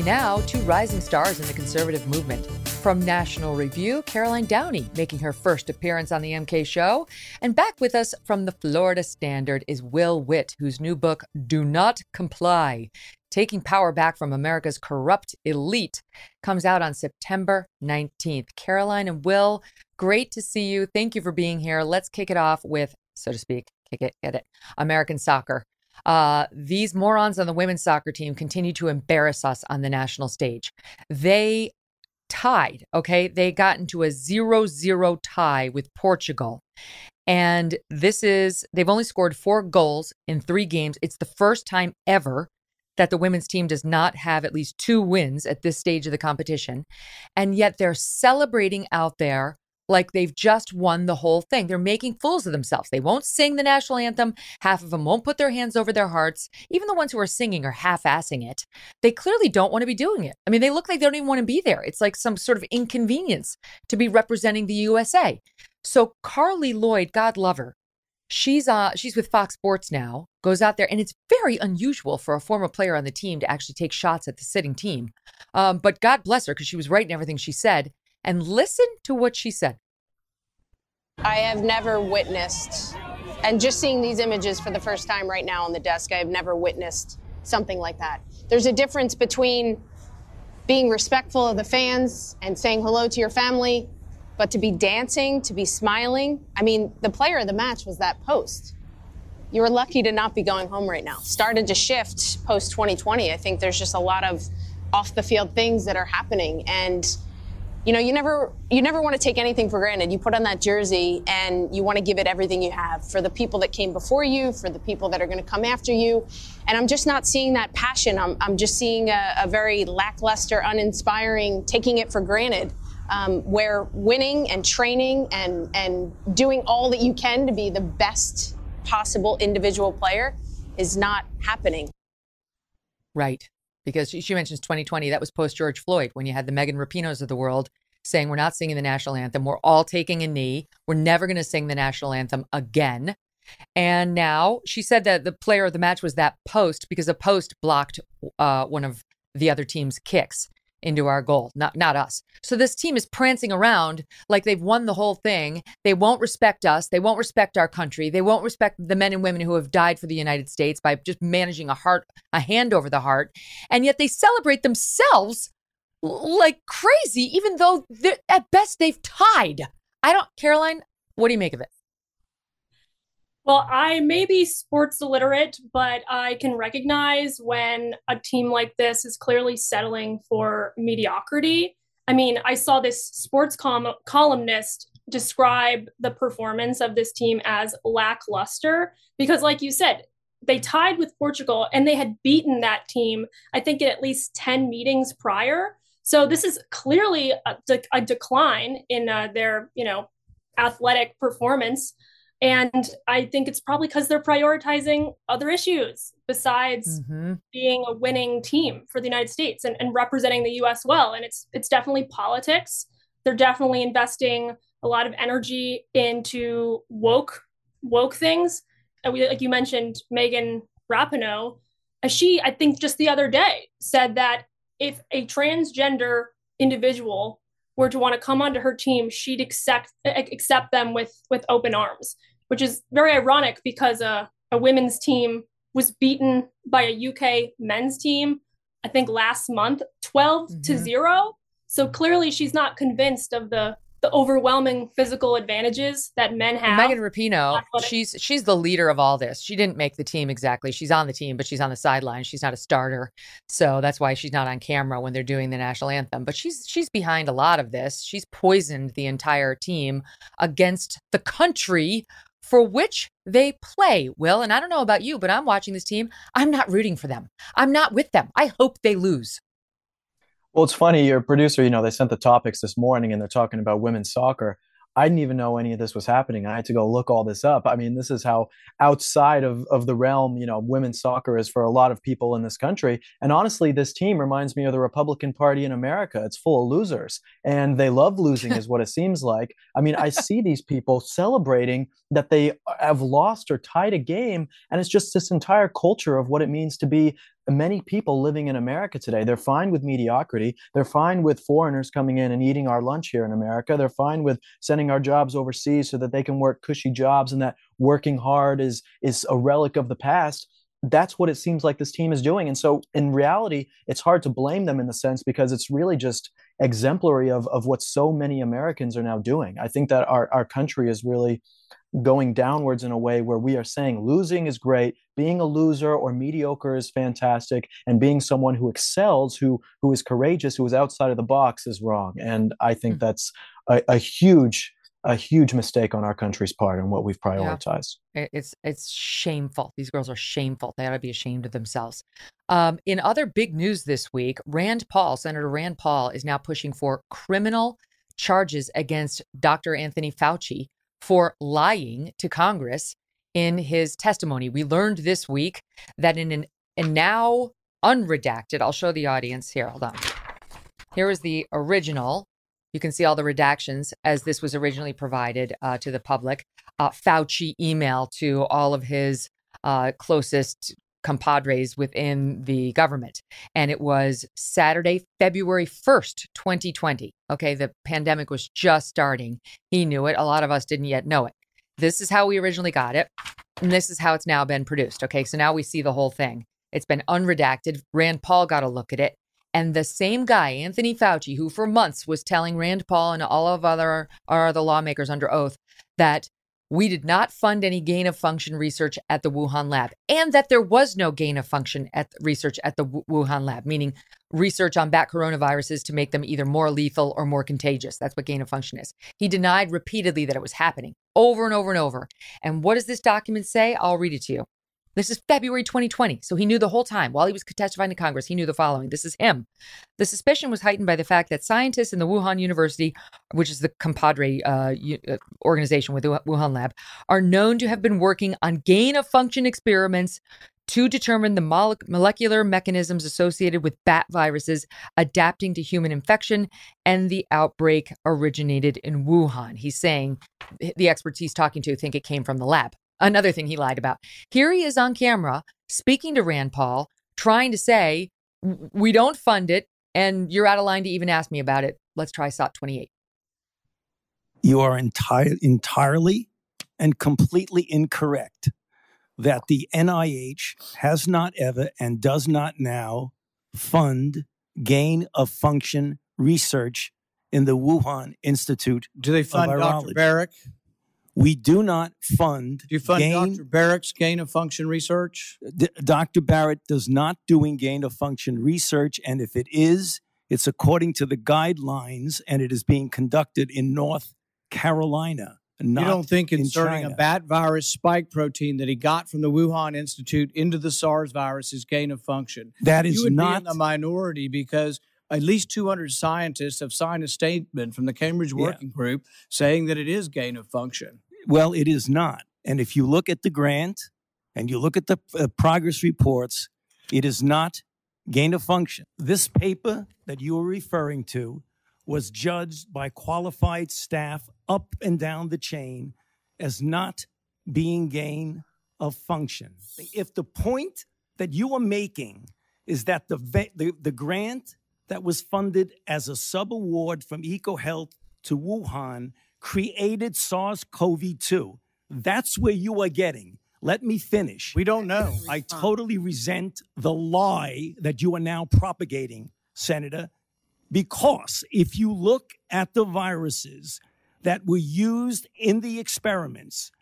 Me now, two rising stars in the conservative movement. From National Review, Caroline Downey making her first appearance on the MK show. And back with us from the Florida Standard is Will Witt, whose new book, Do Not Comply Taking Power Back from America's Corrupt Elite, comes out on September 19th. Caroline and Will, great to see you. Thank you for being here. Let's kick it off with, so to speak, kick it, get it, American soccer. Uh, these morons on the women's soccer team continue to embarrass us on the national stage. They tied, okay? They got into a 0 0 tie with Portugal. And this is, they've only scored four goals in three games. It's the first time ever that the women's team does not have at least two wins at this stage of the competition. And yet they're celebrating out there like they've just won the whole thing. They're making fools of themselves. They won't sing the national anthem. Half of them won't put their hands over their hearts. Even the ones who are singing are half assing it. They clearly don't want to be doing it. I mean, they look like they don't even want to be there. It's like some sort of inconvenience to be representing the USA. So Carli Lloyd, God love her, she's uh she's with Fox Sports now. Goes out there, and it's very unusual for a former player on the team to actually take shots at the sitting team. Um, but God bless her because she was right in everything she said. And listen to what she said. I have never witnessed, and just seeing these images for the first time right now on the desk, I have never witnessed something like that. There's a difference between being respectful of the fans and saying hello to your family, but to be dancing, to be smiling. I mean, the player of the match was that post. You were lucky to not be going home right now. Started to shift post 2020. I think there's just a lot of off the field things that are happening. And you know you never you never want to take anything for granted. You put on that jersey and you want to give it everything you have for the people that came before you for the people that are going to come after you. And i'm just not seeing that passion. I'm, I'm just seeing a, a very lackluster uninspiring taking it for granted um, where winning and training and and doing all that you can to be the best possible individual player is not happening. Right. Because she, she mentions 2020, that was post George Floyd when you had the Megan Rapinos of the world saying, We're not singing the national anthem. We're all taking a knee. We're never going to sing the national anthem again. And now she said that the player of the match was that post because a post blocked uh, one of the other team's kicks into our goal, not not us. So this team is prancing around like they've won the whole thing. They won't respect us. They won't respect our country. They won't respect the men and women who have died for the United States by just managing a heart, a hand over the heart, and yet they celebrate themselves like crazy, even though at best they've tied. I don't, Caroline. What do you make of it? Well, I may be sports illiterate, but I can recognize when a team like this is clearly settling for mediocrity. I mean, I saw this sports com- columnist describe the performance of this team as lackluster because, like you said, they tied with Portugal and they had beaten that team, I think, in at least 10 meetings prior. So this is clearly a, de- a decline in uh, their, you know, athletic performance. And I think it's probably because they're prioritizing other issues besides Mm-hmm. being a winning team for the United States and, and representing the US well. And it's it's definitely politics. They're definitely investing a lot of energy into woke woke things. And we, like you mentioned, Megan Rapinoe, uh, she I think just the other day said that if a transgender individual were to want to come onto her team, she'd accept accept them with with open arms, which is very ironic because uh, a women's team was beaten by a UK men's team, I think last month, 12 mm-hmm. to 0. So clearly she's not convinced of the the overwhelming physical advantages that men have. Megan Rapinoe, she's she's the leader of all this. She didn't make the team exactly. She's on the team, but she's on the sideline. She's not a starter, so that's why she's not on camera when they're doing the national anthem. But she's she's behind a lot of this. She's poisoned the entire team against the country for which they play. Will and I don't know about you, but I'm watching this team. I'm not rooting for them. I'm not with them. I hope they lose. Well, it's funny. Your producer, you know, they sent the topics this morning and they're talking about women's soccer. I didn't even know any of this was happening. I had to go look all this up. I mean, this is how outside of, of the realm, you know, women's soccer is for a lot of people in this country. And honestly, this team reminds me of the Republican Party in America. It's full of losers and they love losing, is what it seems like. I mean, I see these people celebrating that they have lost or tied a game. And it's just this entire culture of what it means to be many people living in America today, they're fine with mediocrity. They're fine with foreigners coming in and eating our lunch here in America. They're fine with sending our jobs overseas so that they can work cushy jobs and that working hard is is a relic of the past. That's what it seems like this team is doing. And so in reality, it's hard to blame them in the sense because it's really just exemplary of, of what so many Americans are now doing. I think that our, our country is really going downwards in a way where we are saying losing is great, being a loser or mediocre is fantastic, and being someone who excels, who who is courageous, who is outside of the box is wrong. And I think mm-hmm. that's a, a, huge a huge mistake on our country's part and what we've prioritized. Yeah. It's it's shameful. These girls are shameful. They ought to be ashamed of themselves. Um, in other big news this week, Rand Paul, Senator Rand Paul, is now pushing for criminal charges against Dr. Anthony Fauci for lying to Congress in his testimony. We learned this week that in an and now unredacted, I'll show the audience here. Hold on. Here is the original. You can see all the redactions as this was originally provided uh, to the public. Uh, Fauci email to all of his uh, closest compadres within the government. And it was Saturday, February 1st, 2020. Okay, the pandemic was just starting. He knew it. A lot of us didn't yet know it. This is how we originally got it. And this is how it's now been produced. Okay, so now we see the whole thing. It's been unredacted. Rand Paul got a look at it. And the same guy, Anthony Fauci, who for months was telling Rand Paul and all of other our other lawmakers under oath that we did not fund any gain of function research at the Wuhan lab, and that there was no gain of function at research at the Wuhan lab, meaning research on bat coronaviruses to make them either more lethal or more contagious. That's what gain of function is. He denied repeatedly that it was happening over and over and over. And what does this document say? I'll read it to you. This is February 2020. So he knew the whole time while he was testifying to Congress, he knew the following. This is him. The suspicion was heightened by the fact that scientists in the Wuhan University, which is the compadre uh, uh organization with the Wuhan lab, are known to have been working on gain of function experiments to determine the mole- molecular mechanisms associated with bat viruses adapting to human infection, and the outbreak originated in Wuhan. He's saying the experts he's talking to think it came from the lab. Another thing he lied about. Here he is on camera speaking to Rand Paul, trying to say, we don't fund it, and you're out of line to even ask me about it. Let's try SOT 28. You are enti- entirely and completely incorrect that the NIH has not ever and does not now fund gain of function research in the Wuhan Institute. Do they fund Dr. Baric? We do not fund. Do you fund gain, Dr. Baric's gain of function research? D- Dr. Baric does not doing gain of function research, and if it is, it's according to the guidelines, and it is being conducted in North Carolina. Not you don't think inserting in a bat virus spike protein that he got from the Wuhan Institute into the SARS virus is gain of function? That is you would not be in the minority because at least 200 scientists have signed a statement from the Cambridge Working yeah. Group saying that it is gain of function. Well, it is not. And if you look at the grant and you look at the uh, progress reports, it is not gain of function. This paper that you are referring to was judged by qualified staff up and down the chain as not being gain of function. If the point that you are making is that the, the, the grant that was funded as a subaward from EcoHealth to Wuhan created SARS CoV 2. That's where you are getting. Let me finish. We don't know. I totally resent the lie that you are now propagating, Senator, because if you look at the viruses that were used in the experiments,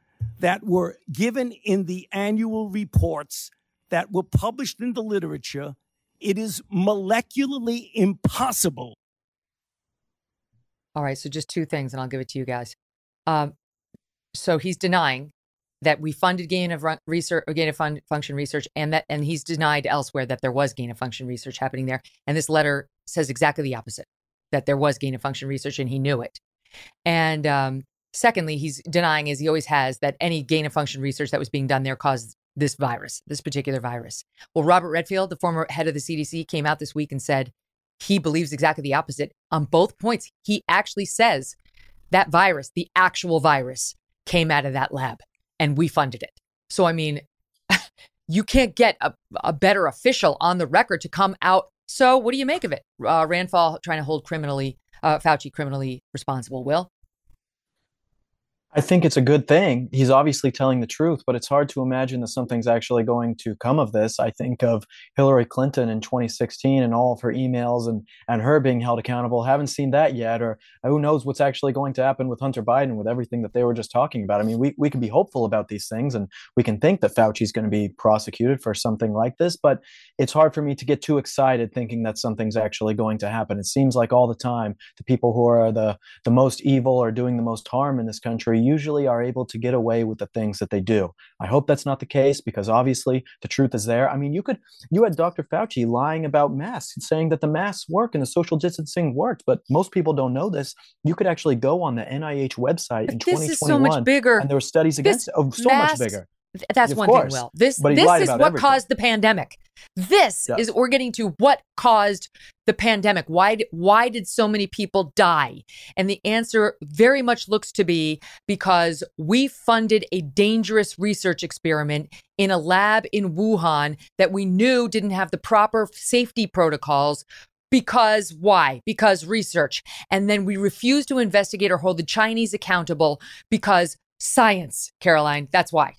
that were given in the annual reports, that were published in the literature, it is molecularly impossible. All right, so just two things, and I'll give it to you guys. Um, so he's denying that we funded gain of run- research gain of fun- function research and that and he's denied elsewhere that there was gain of function research happening there and this letter says exactly the opposite that there was gain of function research and he knew it and um, secondly he's denying as he always has that any gain of function research that was being done there caused this virus this particular virus well robert redfield the former head of the cdc came out this week and said he believes exactly the opposite on both points he actually says that virus the actual virus came out of that lab and we funded it. So, I mean, you can't get a, a, better official on the record to come out. So, what do you make of it? Uh, Rand Paul trying to hold criminally, uh, Fauci criminally responsible. Will? I think it's a good thing. He's obviously telling the truth, but it's hard to imagine that something's actually going to come of this. I think of Hillary Clinton in 2016 and all of her emails and and her being held accountable. Haven't seen that yet, or who knows what's actually going to happen with Hunter Biden with everything that they were just talking about. I mean, we we can be hopeful about these things, and we can think that Fauci's going to be prosecuted for something like this, but it's hard for me to get too excited thinking that something's actually going to happen. It seems like all the time the people who are the the most evil or doing the most harm in this country usually are able to get away with the things that they do. I hope that's not the case because obviously the truth is there. I mean, you could you had Dr. Fauci lying about masks, saying that the masks work and the social distancing worked, but most people don't know this. You could actually go on the NIH website but in this 2021 is so much bigger. and there were studies against it. Oh, so masks, much bigger. That's Of one course. thing, Will. This this is what everything. caused the pandemic. This Yes. is we're getting to what caused the pandemic. Why why did so many people die? And the answer very much looks to be because we funded a dangerous research experiment in a lab in Wuhan that we knew didn't have the proper safety protocols because why? Because research. And then we refused to investigate or hold the Chinese accountable because science, Caroline. That's why.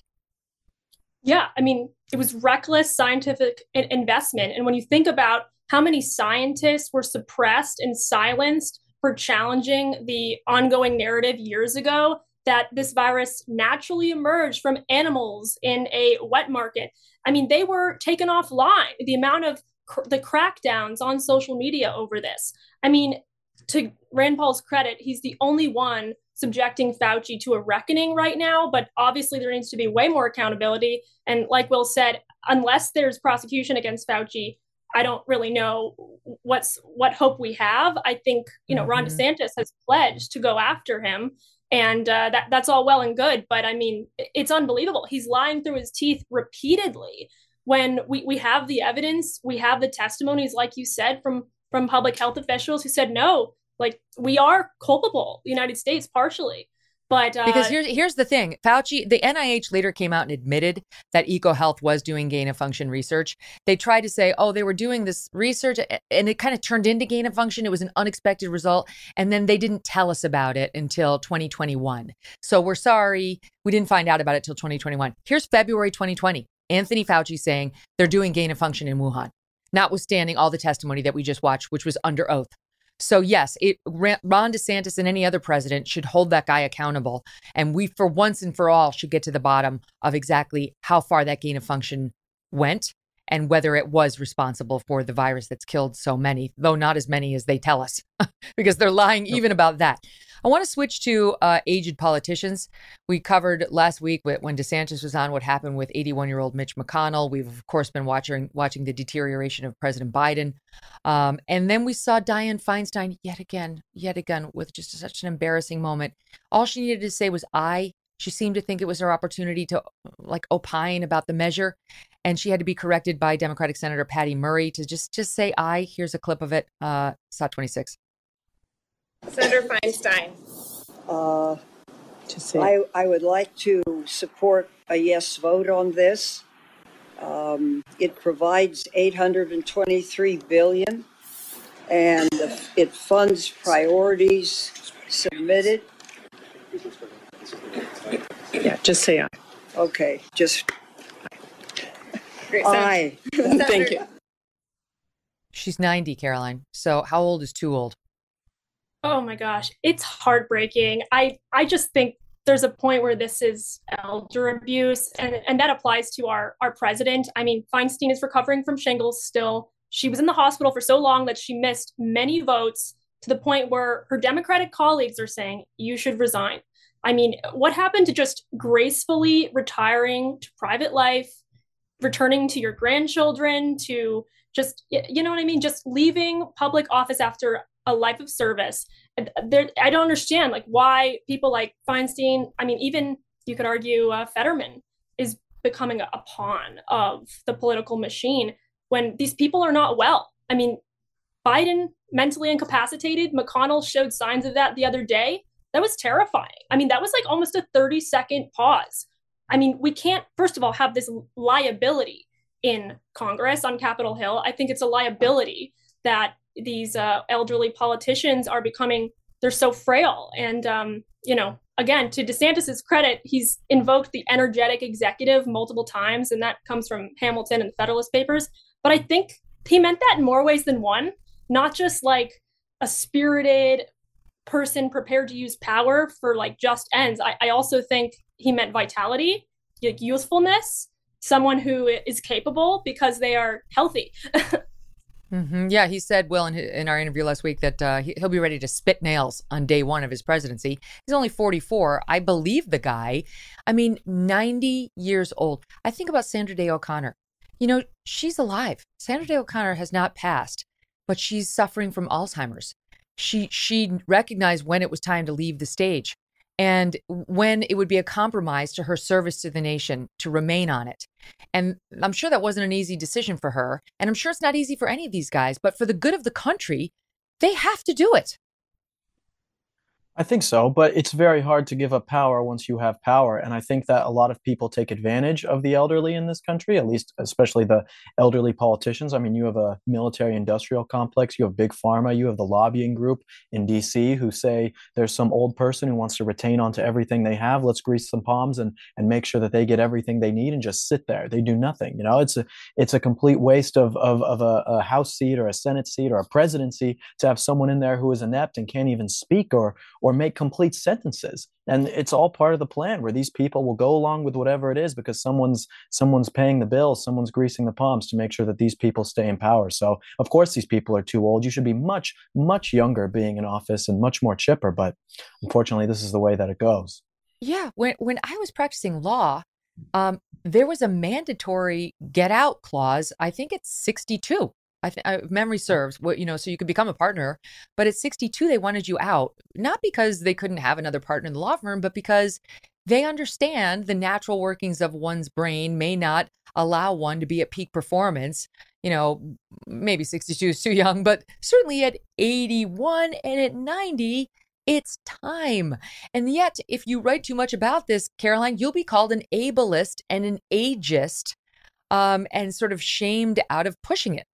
Yeah, I mean, it was reckless scientific investment. And when you think about how many scientists were suppressed and silenced for challenging the ongoing narrative years ago that this virus naturally emerged from animals in a wet market, I mean, they were taken offline. The amount of cr- the crackdowns on social media over this. I mean, to Rand Paul's credit, he's the only one subjecting Fauci to a reckoning right now, but obviously there needs to be way more accountability. And like Will said, unless there's prosecution against Fauci, I don't really know what's what hope we have. I think you know Ron Mhm. DeSantis has pledged to go after him, and uh, that that's all well and good. But I mean, it's unbelievable. He's lying through his teeth repeatedly. When we we have the evidence, we have the testimonies, like you said, from from public health officials who said no, like we are culpable, the United States partially. But uh, Because here's here's the thing, Fauci, the NIH later came out and admitted that EcoHealth was doing gain of function research. They tried to say, oh, they were doing this research, and it kind of turned into gain of function. It was an unexpected result, and then they didn't tell us about it until 2021. So we're sorry, we didn't find out about it till 2021. Here's February 2020. Anthony Fauci saying they're doing gain of function in Wuhan, notwithstanding all the testimony that we just watched, which was under oath. So yes, it Ron DeSantis and any other president should hold that guy accountable, and we, for once and for all, should get to the bottom of exactly how far that gain of function went and whether it was responsible for the virus that's killed so many, though not as many as they tell us, because they're lying even about that. I want to switch to uh, aged politicians. We covered last week wh- when DeSantis was on what happened with 81-year-old Mitch McConnell. We've of course been watching watching the deterioration of President Biden, um, and then we saw Dianne Feinstein yet again, yet again with just such an embarrassing moment. All she needed to say was "I." She seemed to think it was her opportunity to like opine about the measure, and she had to be corrected by Democratic Senator Patty Murray to just just say "I." Here's a clip of it. Uh, SOT 26. Senator Feinstein. Uh, I, I would like to support a yes vote on this. Um, it provides 823 billion and it funds priorities submitted. Yeah, just say aye. Okay, just Great. aye. Thank you. She's 90, Caroline. So how old is too old? Oh my gosh, it's heartbreaking. I I just think there's a point where this is elder abuse and and that applies to our our president. I mean, Feinstein is recovering from shingles still. She was in the hospital for so long that she missed many votes to the point where her Democratic colleagues are saying you should resign. I mean, what happened to just gracefully retiring to private life, returning to your grandchildren, to just, you know what I mean? Just leaving public office after a life of service. There, I don't understand like why people like Feinstein, I mean, even you could argue uh, Fetterman is becoming a, pawn of the political machine when these people are not well. I mean, Biden mentally incapacitated. McConnell showed signs of that the other day. That was terrifying. I mean, that was like almost a 30 second pause. I mean, we can't, first of all, have this liability in Congress on Capitol Hill. I think it's a liability that these uh, elderly politicians are becoming, they're so frail. And, um, you know, again, to DeSantis's credit, he's invoked the energetic executive multiple times, and that comes from Hamilton and the Federalist Papers. But I think he meant that in more ways than one, not just like a spirited person prepared to use power for like just ends. I, I also think he meant vitality, like usefulness, someone who is capable because they are healthy. Mm-hmm. Yeah, he said, Will, in, in our interview last week, that uh, he, will be ready to spit nails on day one of his presidency. He's only 44. I believe the guy. I mean, 90 years old. I think about Sandra Day O'Connor. You know, she's alive. Sandra Day O'Connor has not passed, but she's suffering from Alzheimer's. She she recognized when it was time to leave the stage and when it would be a compromise to her service to the nation to remain on it. And I'm sure that wasn't an easy decision for her. And I'm sure it's not easy for any of these guys, but for the good of the country, they have to do it. I think so, but it's very hard to give up power once you have power. And I think that a lot of people take advantage of the elderly in this country, at least, especially the elderly politicians. I mean, you have a military industrial complex, you have Big Pharma, you have the lobbying group in DC who say there's some old person who wants to retain onto everything they have. Let's grease some palms and, and make sure that they get everything they need and just sit there. They do nothing. You know, it's a, it's a complete waste of, of, of a, a House seat or a Senate seat or a presidency to have someone in there who is inept and can't even speak or, or make complete sentences. And it's all part of the plan where these people will go along with whatever it is because someone's someone's paying the bills someone's greasing the palms to make sure that these people stay in power. So of course these people are too old. You should be much much younger being in office and much more chipper but unfortunately this is the way that it goes. Yeah when when i was practicing law um, there was a mandatory get out clause. I think it's 62 I think memory serves. What you know, so you could become a partner, but at 62 they wanted you out, not because they couldn't have another partner in the law firm, but because they understand the natural workings of one's brain may not allow one to be at peak performance. You know, maybe 62 is too young, but certainly at 81 and at 90, it's time. And yet, if you write too much about this, Caroline, you'll be called an ableist and an ageist um, and sort of shamed out of pushing it.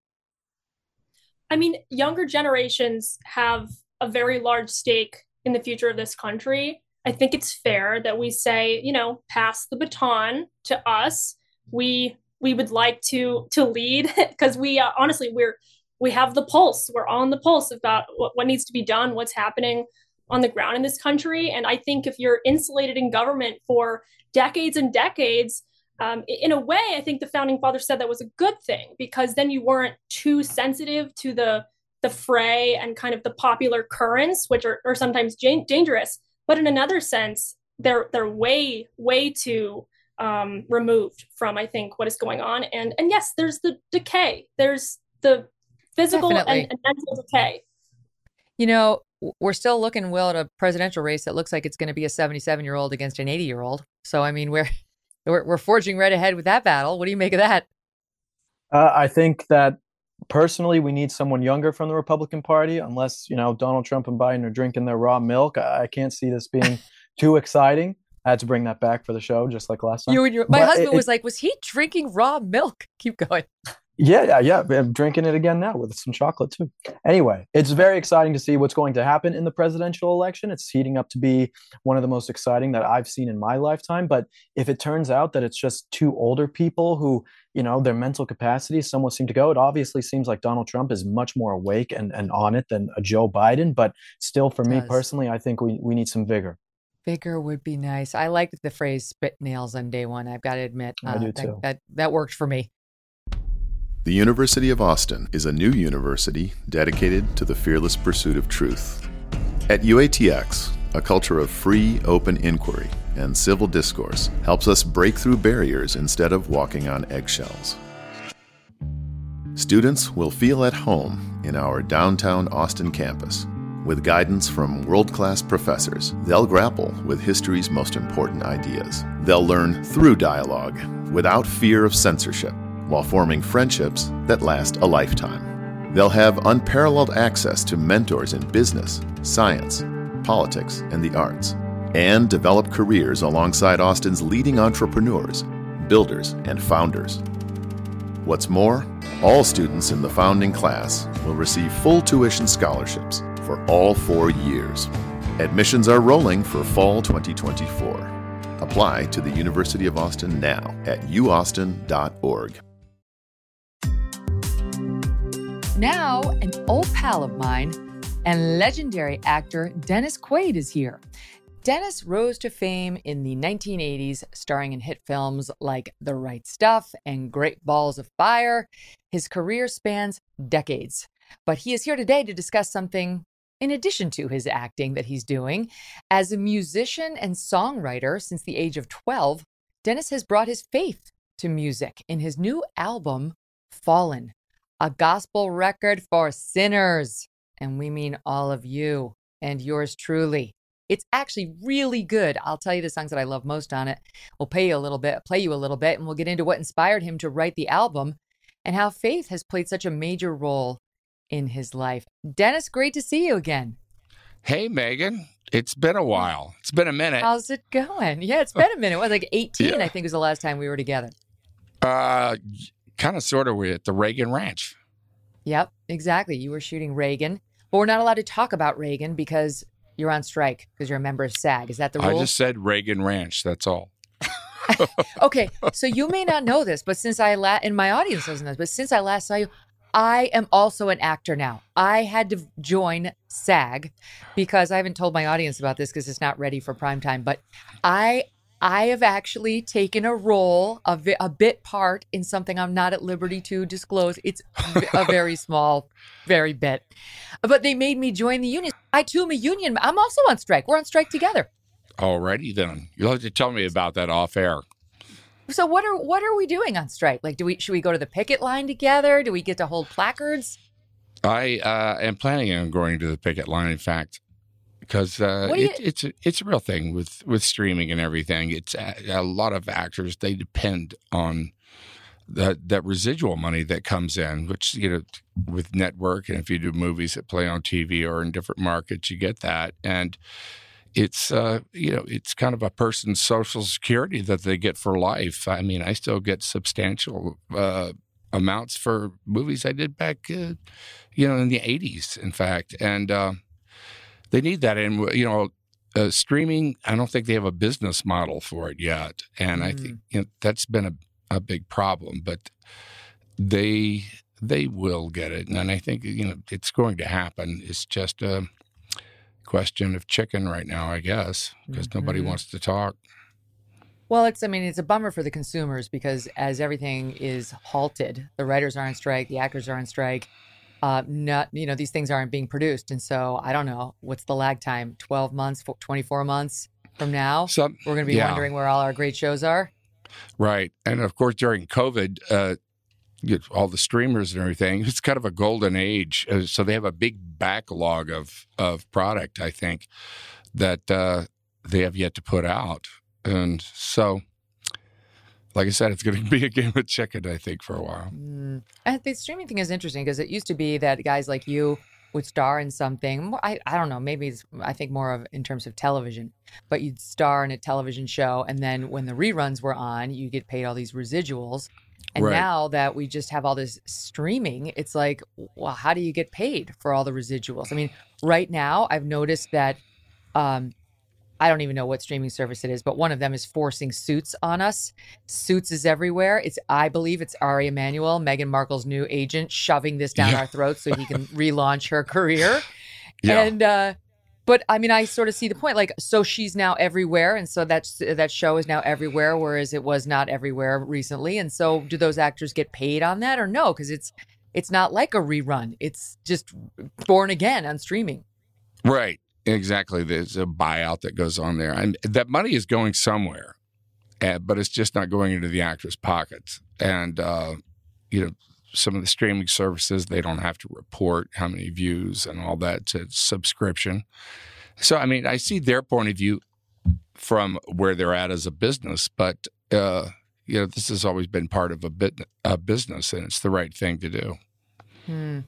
I mean, younger generations have a very large stake in the future of this country. I think it's fair that we say, you know, pass the baton to us. We we would like to to lead because we uh, honestly we're we have the pulse. We're on the pulse about what, what needs to be done, what's happening on the ground in this country. And I think if you're insulated in government for decades and decades, um, in a way, I think the founding fathers said that was a good thing because then you weren't too sensitive to the the fray and kind of the popular currents, which are, are sometimes dangerous. But in another sense, they're they're way way too um, removed from I think what is going on. And and yes, there's the decay. There's the physical and, and mental decay. You know, we're still looking, well at a presidential race that looks like it's going to be a 77 year old against an 80 year old. So, I mean, we're we're, we're forging right ahead with that battle. What do you make of that? Uh, I think that personally, we need someone younger from the Republican Party. Unless you know Donald Trump and Biden are drinking their raw milk, I, I can't see this being too exciting. I had to bring that back for the show, just like last time. You and your, my but husband it, was like, "Was he drinking raw milk?" Keep going. Yeah, yeah, yeah. I'm drinking it again now with some chocolate too. Anyway, it's very exciting to see what's going to happen in the presidential election. It's heating up to be one of the most exciting that I've seen in my lifetime. But if it turns out that it's just two older people who, you know, their mental capacity somewhat seem to go, it obviously seems like Donald Trump is much more awake and, and on it than a Joe Biden. But still, for me personally, I think we, we need some vigor. Vigor would be nice. I liked the phrase "spit nails" on day one. I've got to admit, I uh, do that, too. that that worked for me. The University of Austin is a new university dedicated to the fearless pursuit of truth. At UATX, a culture of free, open inquiry and civil discourse helps us break through barriers instead of walking on eggshells. Students will feel at home in our downtown Austin campus. With guidance from world class professors, they'll grapple with history's most important ideas. They'll learn through dialogue without fear of censorship while forming friendships that last a lifetime. They'll have unparalleled access to mentors in business, science, politics, and the arts, and develop careers alongside Austin's leading entrepreneurs, builders, and founders. What's more, all students in the founding class will receive full tuition scholarships for all four years. Admissions are rolling for fall 2024. Apply to the University of Austin now at uaustin.org. Now, an old pal of mine and legendary actor Dennis Quaid is here. Dennis rose to fame in the 1980s, starring in hit films like The Right Stuff and Great Balls of Fire. His career spans decades, but he is here today to discuss something in addition to his acting that he's doing. As a musician and songwriter since the age of 12, Dennis has brought his faith to music in his new album, Fallen a gospel record for sinners. And we mean all of you and yours truly. It's actually really good. I'll tell you the songs that I love most on it. We'll play you a little bit, play you a little bit, and we'll get into what inspired him to write the album and how faith has played such a major role in his life. Dennis, great to see you again. Hey, Megyn. It's been a while. It's been a minute. How's it going? Yeah, it's been a minute. It was like 18, Yeah. I think was the last time we were together. Uh, kind of, sort of, we're at the Reagan Ranch. Yep, exactly. You were shooting Reagan, but we're not allowed to talk about Reagan because you're on strike because you're a member of SAG. Is that the rule? I just said Reagan Ranch. That's all. okay, so you may not know this, but since I la- and my audience doesn't know this, but since I last saw you, I am also an actor now. I had to join SAG because I haven't told my audience about this because it's not ready for prime time. But I I have actually taken a role, a, vi- a bit part in something I'm not at liberty to disclose. It's a very small, very bit. But they made me join the union. I too am a union. I'm also on strike. We're on strike together. Alrighty then. You'll have to tell me about that off air. So what are what are we doing on strike? Like, do we should we go to the picket line together? Do we get to hold placards? I uh, am planning on going to the picket line, in fact, because uh, do you- it's a, it's a real thing with with streaming and everything. It's a, a lot of actors they depend on that that residual money that comes in, which you know with network and if you do movies that play on TV or in different markets, you get that and. It's uh, you know it's kind of a person's social security that they get for life. I mean, I still get substantial uh, amounts for movies I did back, uh, you know, in the '80s, in fact, and uh, they need that. And you know, uh, streaming, I don't think they have a business model for it yet, and I think you know, that's been a, a big problem. But they they will get it, and I think you know it's going to happen. It's just a question of chicken right now, I guess, because nobody Mhm. wants to talk. Well, it's I mean it's a bummer for the consumers because as everything is halted, the writers are on strike, the actors are on strike. Uh, not you know these things aren't being produced, and so I don't know what's the lag time? Twelve months, twenty four months from now, Some- we're going to be yeah. wondering where all our great shows are. Right. And of course, during COVID, uh, you know, all the streamers and everything, it's kind of a golden age. Uh, so they have a big backlog of, of product, I think, that uh, they have yet to put out. And so, like I said, it's going to be a game of chicken, I think, for a while. Mm. And the streaming thing is interesting because it used to be that guys like you would star in something. I, I don't know, maybe it's, I think more of in terms of television, but you'd star in a television show. And then when the reruns were on, you get paid all these residuals. And Right. now that we just have all this streaming, it's like, well, how do you get paid for all the residuals? I mean, right now, I've noticed that um, I don't even know what streaming service it is, but one of them is forcing Suits on us. Suits is everywhere. It's I believe it's Ari Emanuel, Meghan Markle's new agent, shoving this down Yeah. our throats so he can relaunch her career. Yeah. And uh but I mean, I sort of see the point. Like, so she's now everywhere, and so that's that show is now everywhere, whereas it was not everywhere recently. And so, do those actors get paid on that, or no? Because it's it's not like a rerun; it's just born again on streaming. Right. Exactly. There's a buyout that goes on there. And that money is going somewhere, uh, but it's just not going into the actors' pockets. And, uh, you know, some of the streaming services, they don't have to report how many views and all that to subscription. So, I mean, I see their point of view from where they're at as a business, but, uh, you know, this has always been part of a, bit, a business and it's the right thing to do. Hmm.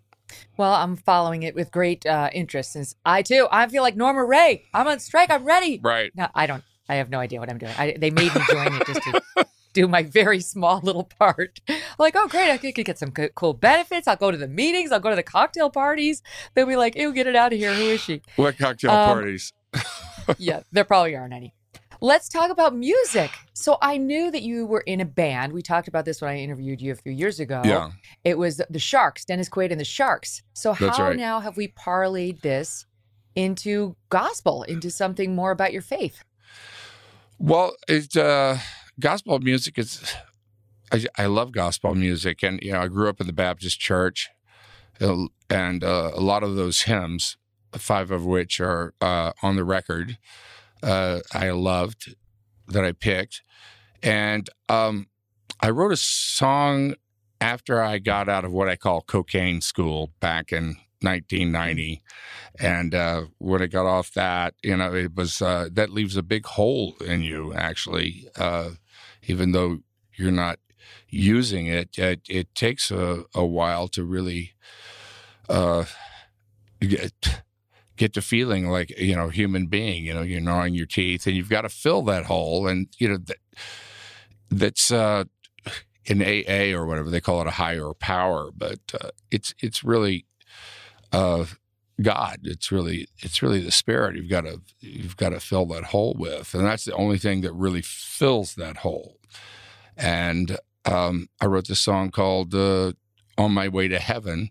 Well, I'm following it with great uh, interest since I too I feel like Norma Rae. I'm on strike. I'm ready. Right. No, I don't. I have no idea what I'm doing. I, they made me join it just to do my very small little part. like, oh, great! I could, could get some cool benefits. I'll go to the meetings. I'll go to the cocktail parties. They'll be like, "Ew, get it out of here. Who is she?" What cocktail Um, parties? yeah, there probably aren't any. Let's talk about music. So I knew that you were in a band. We talked about this when I interviewed you a few years ago. Yeah. It was the Sharks, Dennis Quaid and the Sharks. So That's how right. now have we parlayed this into gospel, into something more about your faith? Well, it's uh, gospel music is. I, I love gospel music, and you know, I grew up in the Baptist church, uh, and uh, a lot of those hymns, five of which are uh, on the record, uh, I loved that I picked, and um, I wrote a song after I got out of what I call cocaine school back in 1990. And uh, when I got off that, you know, it was uh, that leaves a big hole in you, actually, uh, even though you're not using it. It, it takes a, a while to really uh, get get to feeling like you know human being. You know, you're gnawing your teeth, and you've got to fill that hole. And you know that that's uh, in AA or whatever they call it a higher power, but uh, it's it's really uh, God. It's really it's really the Spirit. You've got to you've got to fill that hole with, and that's the only thing that really fills that hole. And um, I wrote this song called uh, "On My Way to Heaven,"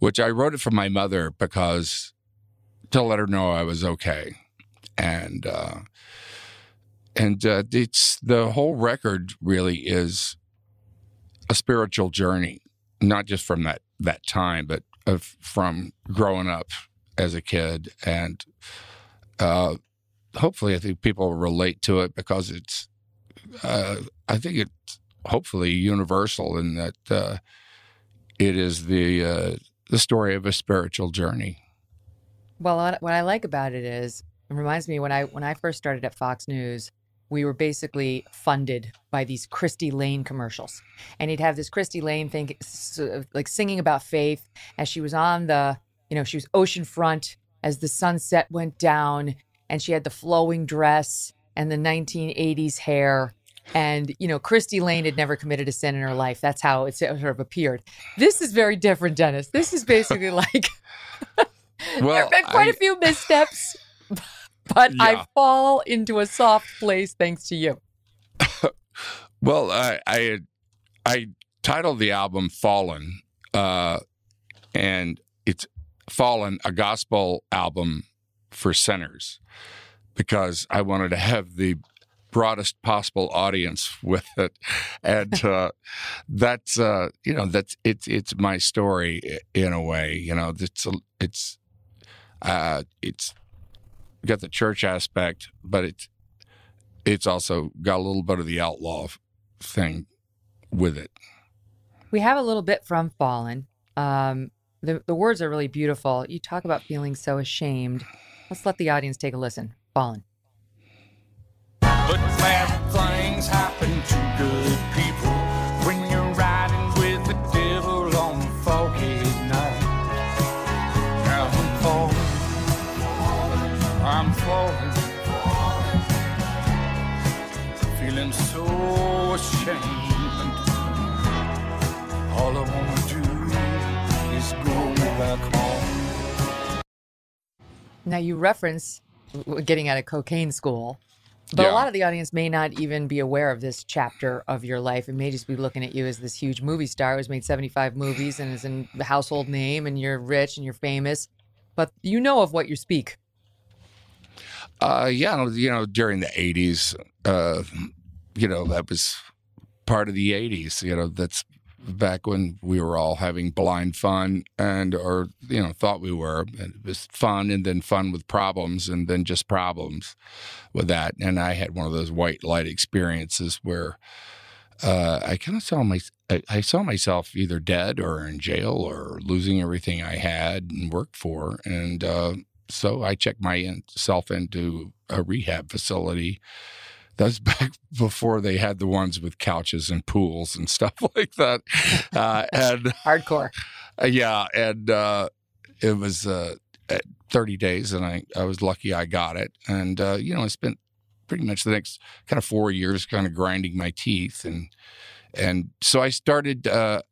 which I wrote it for my mother because to let her know I was okay, and uh, and uh, it's the whole record really is a spiritual journey, not just from that that time, but of, from growing up as a kid, and uh, hopefully, I think people relate to it because it's. Uh, I think it's hopefully universal in that uh, it is the uh, the story of a spiritual journey. Well, what- I like about it is it reminds me when I when I first started at Fox News, we were basically funded by these Christy Lane commercials, and he'd have this Christy Lane thing, like singing about faith as she was on the, you know, she was oceanfront as the sunset went down, and she had the flowing dress and the 1980s hair. And you know, Christy Lane had never committed a sin in her life. That's how it sort of appeared. This is very different, Dennis. This is basically like there Well, have been quite I- a few missteps, but I fall into a soft place thanks to you. Well, I I, I titled the album "Fallen," uh, and it's "Fallen," a gospel album for sinners, because I wanted to have the broadest possible audience with it, and uh, that's uh, you know that's it's it's my story in a way. You know, it's a, it's uh, it's got the church aspect, but it's it's also got a little bit of the outlaw thing with it. We have a little bit from Fallen. Um, the, the words are really beautiful. You talk about feeling so ashamed. Let's let the audience take a listen. Fallen. But bad things happen to good people Now you reference getting out of cocaine school, but a lot of the audience may not even be aware of this chapter of your life. It may just be looking at you as this huge movie star who's made 75 movies and is a household name and you're rich and you're famous, but you know of what you speak. Uh, yeah, you know, during the '80s, uh, you know, that was part of the '80s. You know, that's back when we were all having blind fun and, or you know, thought we were. And it was fun, and then fun with problems, and then just problems with that. And I had one of those white light experiences where uh, I kind of saw my, I, I saw myself either dead or in jail or losing everything I had and worked for, and. Uh, so I checked myself into a rehab facility. That was back before they had the ones with couches and pools and stuff like that. Uh, and hardcore. Uh, yeah, and uh, it was uh, 30 days, and I I was lucky I got it. And uh, you know, I spent pretty much the next kind of four years kind of grinding my teeth, and and so I started. Uh,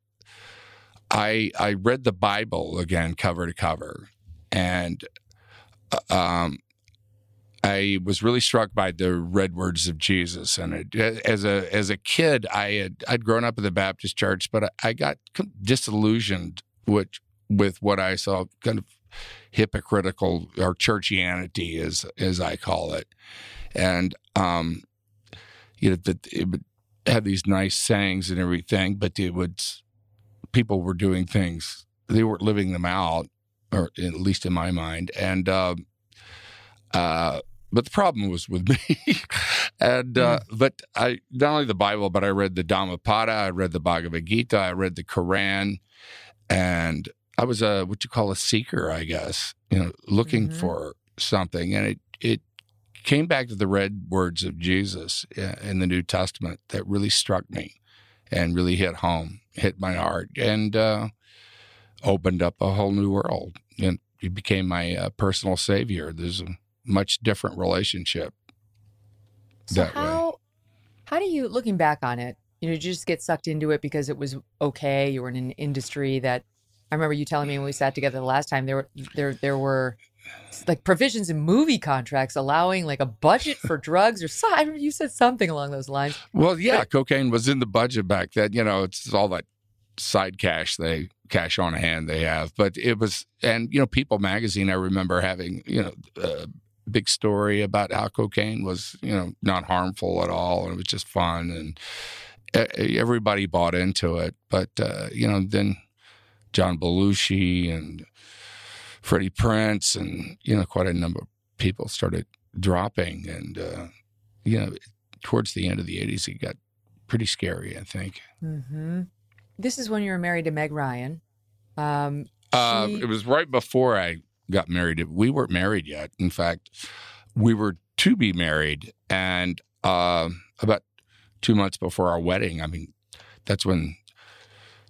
I I read the Bible again cover to cover, and uh, um, I was really struck by the red words of Jesus. And it, as a as a kid, I had I'd grown up in the Baptist church, but I, I got disillusioned with with what I saw kind of hypocritical or churchianity, as as I call it, and um, you know that it would have these nice sayings and everything, but it would people were doing things they weren't living them out or at least in my mind. And um, uh, but the problem was with me. and uh, but I not only the Bible, but I read the Dhammapada, I read the Bhagavad Gita, I read the Quran, and I was a what you call a seeker, I guess. You know, looking for something, and it it came back to the red words of Jesus uh, in the New Testament that really struck me and really hit home, hit my heart, and. Uh, opened up a whole new world and he became my uh, personal savior. There's a much different relationship So that way. how how do you looking back on it, you know, did you just get sucked into it because it was okay? You were in an industry that I remember you telling me when we sat together the last time there were there there were like provisions in movie contracts allowing like a budget for drugs or so I remember you said something along those lines. Well, yeah, cocaine was in the budget back then. You know, it's all that side cash they cash on hand they have, but it was and you know, People Magazine. I remember having you know a big story about how cocaine was you know not harmful at all, and it was just fun, and everybody bought into it. But uh, you know, then John Belushi and Freddie Prinze and you know quite a number of people started dropping, and uh, you know towards the end of the '80s, it got pretty scary. I think. Mm-hmm. This is when you were married to Meg Ryan. Um, Uh, it was right before I got married. We weren't married yet. In fact, we were to be married, and um about two months before our wedding. I mean, that's when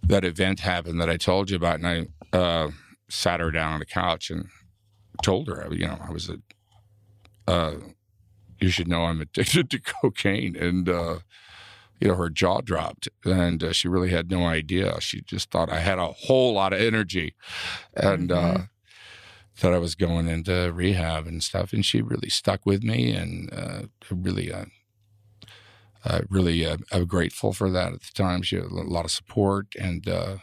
that event happened that I told you about, and I uh, sat her down on the couch and told her, you know, I was a. Uh, you should know I'm addicted to cocaine, and uh, you know her jaw dropped, and uh, she really had no idea. She just thought I had a whole lot of energy, and uh, thought I was going into rehab and stuff. And she really stuck with me, and uh, really, uh, uh, really, uh, I'm grateful for that. At the time, she had a lot of support, and uh,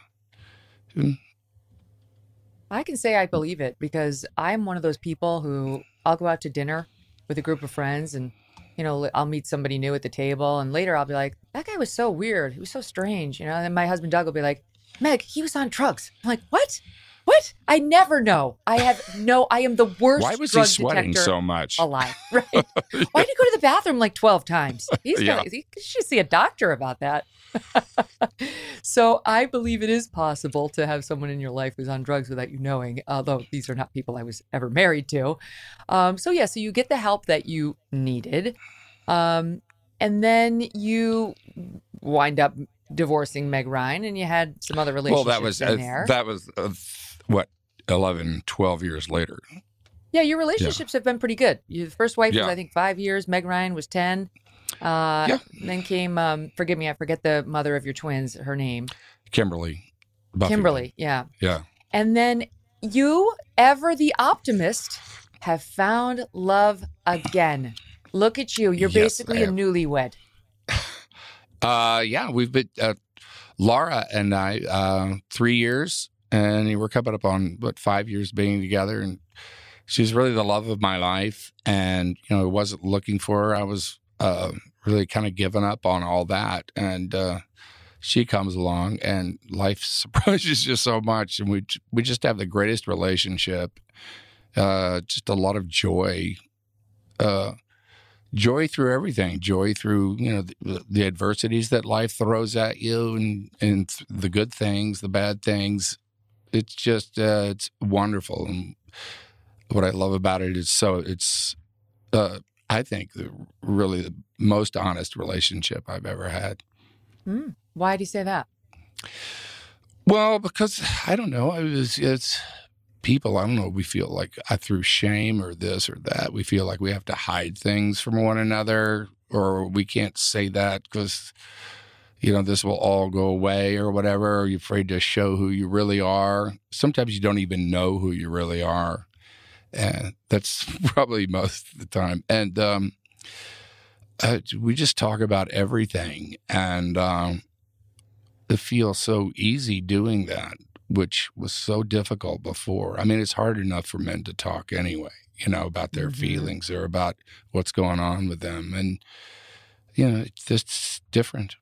I can say I believe it because I'm one of those people who I'll go out to dinner with a group of friends and you know I'll meet somebody new at the table and later I'll be like that guy was so weird he was so strange you know and my husband Doug will be like Meg he was on drugs I'm like what what I never know I have no I am the worst why was he sweating so much? alive right why did he go to the bathroom like 12 times he's Yeah. got he should see a doctor about that so I believe it is possible to have someone in your life who's on drugs without you knowing, although these are not people I was ever married to. Um, so yeah, so you get the help that you needed. Um, and then you wind up divorcing Meg Ryan and you had some other well, relationships that was in uh, there. that was uh, what 11, 12 years later. yeah, your relationships have been pretty good. Your first wife was, I think, five years. Meg Ryan was 10. Uh, Yeah. Then came, um, forgive me, I forget the mother of your twins, her name. Kimberly. Buffington. Kimberly, yeah. Yeah. And then you, ever the optimist, have found love again. Look at you. You're Yes, basically a newlywed. Uh, yeah, we've been uh, Laura and I uh, three years, and we're coming up on what five years being together. And she's really the love of my life. And you know, I wasn't looking for her. I was uh, really kind of giving up on all that, and uh, she comes along, and life surprises you so much, and we we just have the greatest relationship. Uh, just a lot of joy. Uh, joy through everything joy through you know the, the adversities that life throws at you and and the good things the bad things it's just uh, it's wonderful and what i love about it is so it's uh, i think the, really the most honest relationship i've ever had Hmm. Why do you say that? well because i don't know it was it's people i don't know we feel like I, through shame or this or that we feel like we have to hide things from one another or we can't say that because you know this will all go away or whatever or you're afraid to show who you really are sometimes you don't even know who you really are and that's probably most of the time and um uh, we just talk about everything and um it feels so easy doing that which was so difficult before. I mean, it's hard enough for men to talk anyway, you know, about their Mm-hmm. feelings or about what's going on with them. And, you know, it's just different.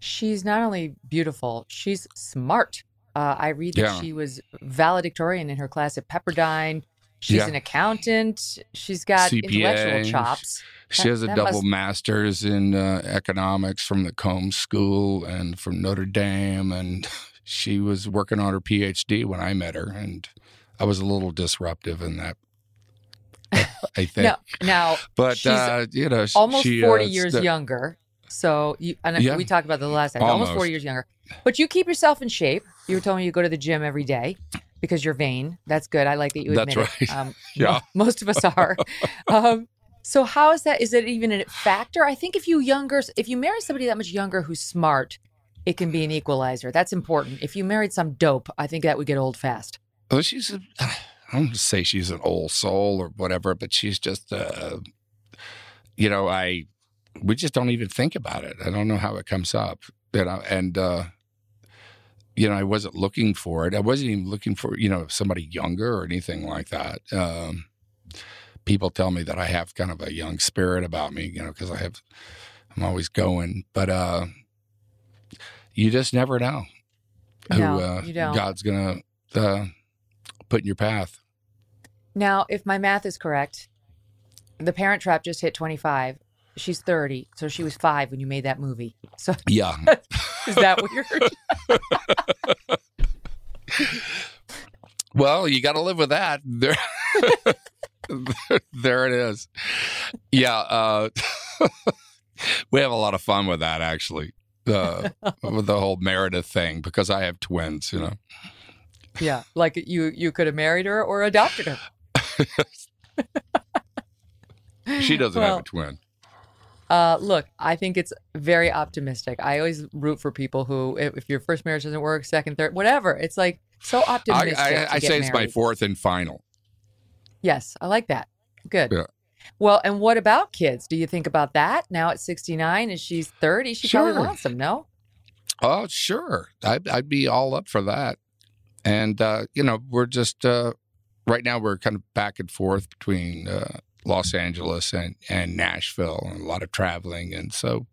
She's not only beautiful, she's smart. Uh, I read that Yeah. she was valedictorian in her class at Pepperdine. She's Yeah. an accountant. She's got intellectual CPA. chops. She That- has a double must- master's in uh, economics from the Combs School and from Notre Dame. And she was working on her PhD when I met her. And I was a little disruptive in that, I think. Now, now but, she's uh, you know, almost she, 40 uh, years st- younger. So you, and Yeah. we talked about the last time, almost 40 Almost. years younger. But you keep yourself in shape. You were telling me you go to the gym every day because you're vain. That's good. I like that you That's admit it. right. Um, Yeah. mo- Most of us are. um, so how is that? Is it even a factor? I think if you younger, if you marry somebody that much younger who's smart, it can be an equalizer. That's important. If you married some dope, I think that would get old fast. Well, she's a, I don't say she's an old soul or whatever, but she's just, uh, you know, I, we just don't even think about it. I don't know how it comes up, you know, and, uh, you know, I wasn't looking for it. I wasn't even looking for, you know, somebody younger or anything like that. Um, people tell me that I have kind of a young spirit about me, you know, because I have, I'm always going, but, uh, you just never know who No, uh. God's gonna uh, put in your path. Now, if my math is correct, the Parent Trap just hit 25. She's 30, so she was five when you made that movie. So Yeah. is that weird? Well, you got to live with that. There, there it is. Yeah, uh, we have a lot of fun with that actually, uh, with the whole Meredith thing because I have twins. You know, yeah, like you you could have married her or adopted her. she doesn't have a twin. Uh, look, I think it's very optimistic. I always root for people who, if, if your first marriage doesn't work, second, third, whatever. It's like so I, optimistic. I, I get say it's my fourth and final. Yes, I like that. Good. Yeah. Well, and what about kids? Do you think about that now at 69 and she's 30? She probably wants them, no? Oh, sure. I'd, I'd be all up for that. And, uh, you know, we're just, uh, right now we're kind of back and forth between uh, Los Angeles and, and Nashville and a lot of traveling. And so,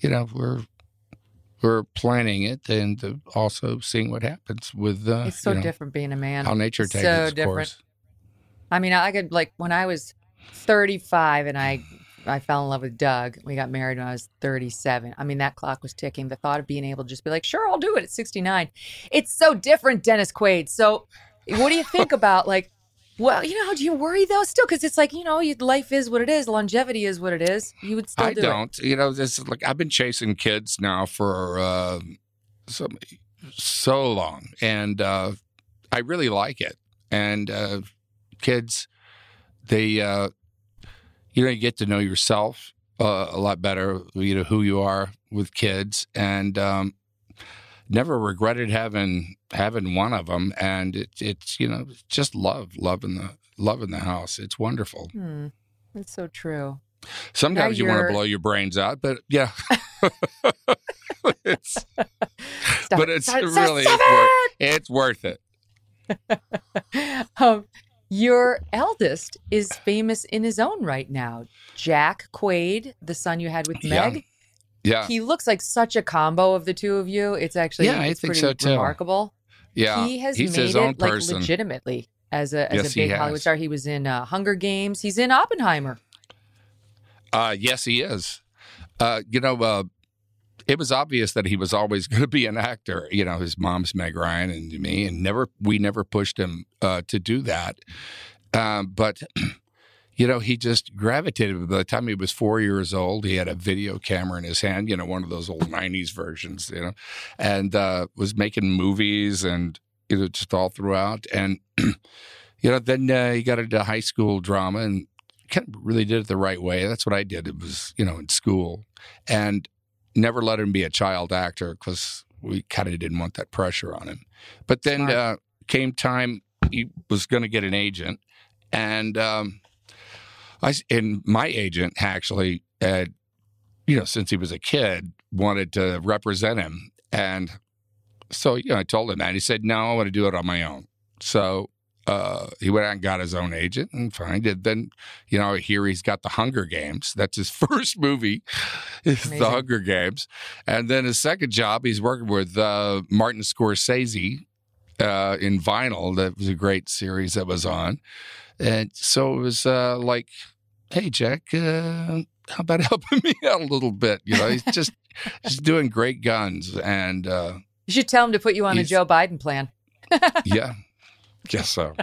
you know, we're, we're planning it and also seeing what happens with, uh, It's so you know, different being a man. how nature takes so its of different. course. I mean, I could like when I was 35 and I I fell in love with Doug. We got married when I was 37. I mean, that clock was ticking. The thought of being able to just be like, "Sure, I'll do it at 69." It's so different, Dennis Quaid. So, what do you think about like well, you know, do you worry though still cuz it's like, you know, you- life is what it is, longevity is what it is. You would still I do don't. You know, this is like I've been chasing kids now for uh, so so long, and uh, I really like it. And uh, kids, they, uh, you know, you get to know yourself uh, a lot better. You know who you are with kids, and um, never regretted having having one of them. And it, it's you know just love, love in the love in the house. It's wonderful. Hmm. That's so true. Sometimes you want to blow your brains out, but yeah. it's, but it's stop- stop- really stop it's, worth, it's worth it. um, your eldest is famous in his own right now. Jack Quaid, the son you had with. Meg. Yeah. He looks like such a combo of the two of you. It's actually Yeah, I it's think pretty so, too. remarkable. Yeah, he has he's made his it like person. legitimately as a as Yes, a big Hollywood star. He was in uh, Hunger Games. He's in Oppenheimer. Uh, yes, he is. Uh, you know, uh, it was obvious that he was always going to be an actor. You know, his mom's Meg Ryan and me, and never we never pushed him uh, to do that. Um, but you know, he just gravitated. By the time he was four years old, he had a video camera in his hand. You know, one of those old '90s versions. You know, and uh, was making movies and you know just all throughout. And you know, then uh, he got into high school drama and kind of really did it the right way. That's what I did. It was, you know, in school and never let him be a child actor because we kind of didn't want that pressure on him. But then uh, came time he was going to get an agent, and um, I and my agent actually had, you know, since he was a kid, wanted to represent him, and so you know, I told him that. He said, "No, I want to do it on my own." So uh, he went out and got his own agent and fine. Did then, you know, here he's got the Hunger Games. That's his first movie, is the Hunger Games. And then his second job, he's working with uh, Martin Scorsese uh, in Vinyl. That was a great series that was on. And so it was uh, like, hey, Jack, uh, how about helping me out a little bit? You know, he's just, just doing great guns. And uh, You should tell him to put you on a Joe Biden plan. yeah, guess so.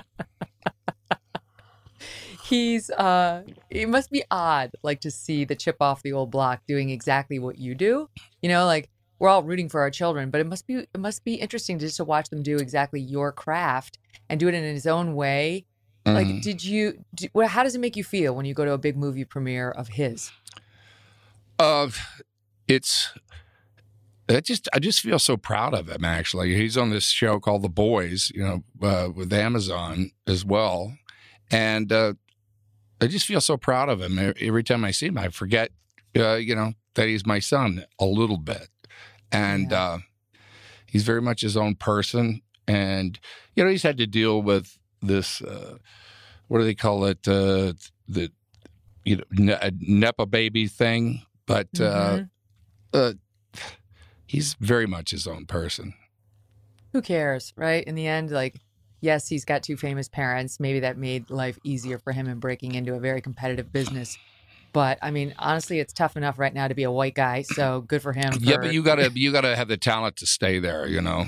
He's uh it must be odd like to see the chip off the old block doing exactly what you do. You know, like we're all rooting for our children, but it must be it must be interesting just to watch them do exactly your craft and do it in his own way. Like Mhm. did you well, how does it make you feel when you go to a big movie premiere of his? Uh, it's I just I just feel so proud of him. Actually, he's on this show called The Boys, you know, uh, with Amazon as well, and uh, I just feel so proud of him. Every time I see him, I forget, uh, you know, that he's my son a little bit, and uh, he's very much his own person. And you know, he's had to deal with this. Uh, what do they call it? Uh, the you know ne- nepo baby thing, but uh, Mhm. uh, he's very much his own person. Who cares, right? In the end, like, yes, he's got two famous parents. Maybe that made life easier for him in breaking into a very competitive business. But I mean, honestly, it's tough enough right now to be a white guy. So good for him. Yeah, but you gotta you gotta have the talent to stay there. You know,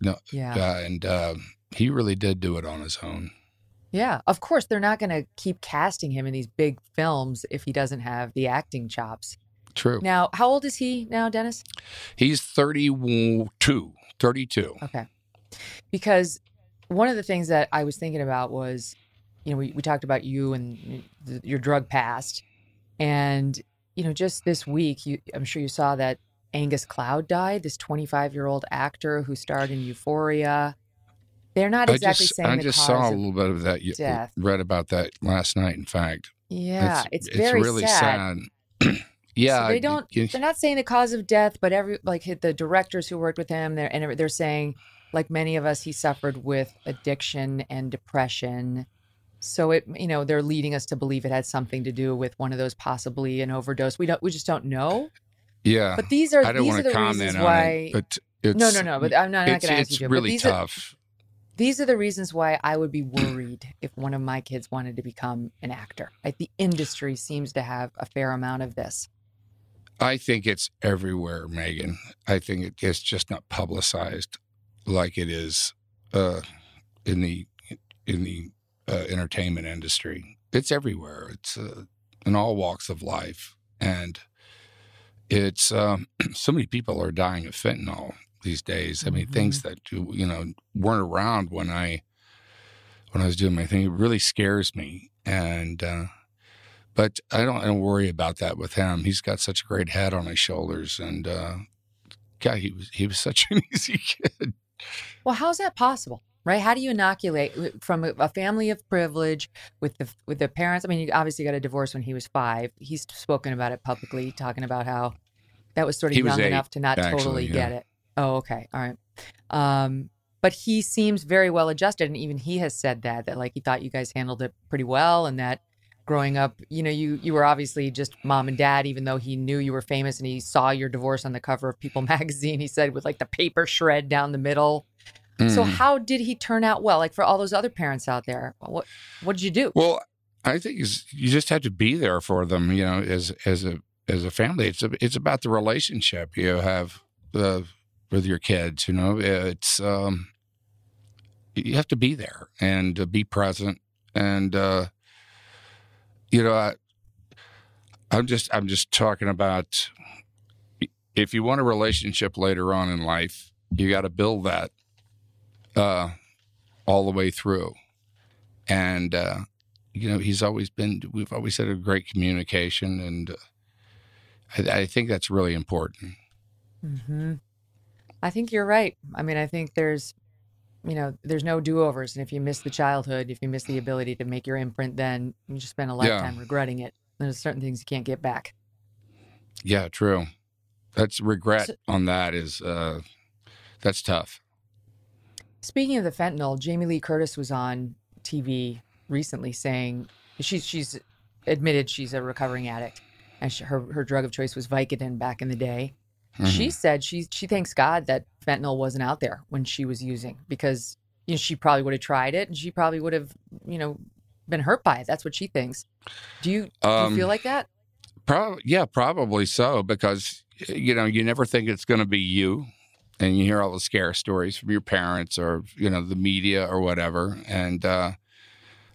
no, Yeah. uh, and uh, he really did do it on his own. Yeah, of course, they're not going to keep casting him in these big films if he doesn't have the acting chops. True. Now, how old is he now, Dennis? He's 32. 32. Okay. Because one of the things that I was thinking about was, you know, we, we talked about you and your drug past. And, you know, just this week, you, I'm sure you saw that Angus Cloud died, this 25 year old actor who starred in Euphoria. They're not exactly I just, saying I just saw a little bit of that. You death. read about that last night. In fact, Yeah, it's very really sad. sad. yeah, So they don't. they're not saying the cause of death, but every like the directors who worked with him, they're and they're saying, like many of us, he suffered with addiction and depression. So it, you know, they're leading us to believe it had something to do with one of those, possibly an overdose. We don't. We just don't know. yeah. But these are I don't these want are to the comment reasons on why. it, but it's, no, no, no. But I'm not, not it's, going to ask it's you. but really these Are, tough. These are the reasons why I would be worried if one of my kids wanted to become an actor. Like the industry seems to have a fair amount of this. I think it's everywhere, Megyn. I think it, it's just not publicized like it is uh, in the in the uh, entertainment industry. It's everywhere. It's uh, in all walks of life, and it's um, so many people are dying of fentanyl these days. I mean, things that you you know weren't around when I when I was doing my thing. It really scares me, and uh, but I don't, I don't worry about that with him. He's got such a great head on his shoulders, and uh, God, he was he was such an easy kid. Well, how's that possible? Right? How do you inoculate from a, a family of privilege with the with the parents? I mean, you obviously got a divorce when he was five. He's spoken about it publicly, talking about how that was sort of He young enough to not actually, totally yeah. get it. Oh, okay, all right. Um, but he seems very well adjusted, and even he has said that that like he thought you guys handled it pretty well, and that growing up, you know, you you were obviously just mom and dad, even though he knew you were famous and he saw your divorce on the cover of People magazine. He said with like the paper shred down the middle. So Mm. how did he turn out well? Like for all those other parents out there, what what did you do? Well, I think you just have to be there for them. You know, as as a as a family, it's a, it's about the relationship you have uh, with your kids. You know, it's um, you have to be there and uh, be present, and uh, you know, I, I'm just I'm just talking about if you want a relationship later on in life, you got to build that uh, all the way through, and. Uh, you know, he's always been, we've always had a great communication, and uh, I, I think that's really important. hmm I think you're right. I mean, I think there's, you know, there's no do overs, and if you miss the childhood, if you miss the ability to make your imprint, then you just spend a Yeah. lifetime regretting it. There's certain things you can't get back. Yeah, true. That's regret on that is, uh, that's tough. Speaking of the fentanyl, Jamie Lee Curtis was on TV recently saying she's she's admitted she's a recovering addict, and she, her her drug of choice was Vicodin back in the day. She Mhm. said she she thanks God that fentanyl wasn't out there when she was using because you know, she probably would have tried it and she probably would have you know been hurt by it. That's what she thinks. Do you do you Um, feel like that? Probably, yeah, probably so, because, you know, you never think it's going to be you. And you hear all the scare stories from your parents or, you know, the media or whatever. And, uh,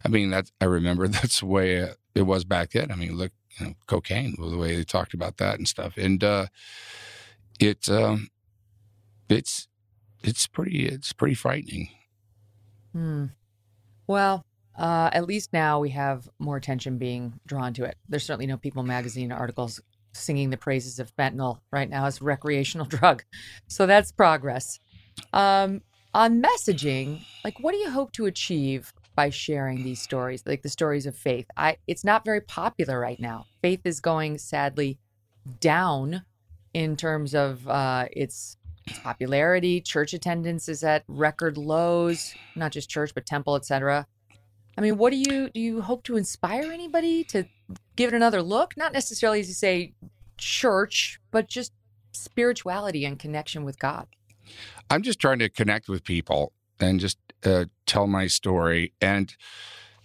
I mean, that's, I remember that's the way it, it was back then. I mean, look, you know, cocaine the way they talked about that and stuff. And, uh, it, um, it's, it's pretty, it's pretty frightening. Hmm. Well, uh, at least now we have more attention being drawn to it. There's certainly no People magazine articles singing the praises of fentanyl right now as a recreational drug. So that's progress. Um, on messaging, like what do you hope to achieve by sharing these stories, like the stories of faith? I it's not very popular right now. Faith is going sadly down in terms of uh, its popularity. Church attendance is at record lows, not just church, but temple, etc. I mean, what do you do? You hope to inspire anybody to give it another look? Not necessarily, you say, church, but just spirituality and connection with God. I'm just trying to connect with people and just uh, tell my story. And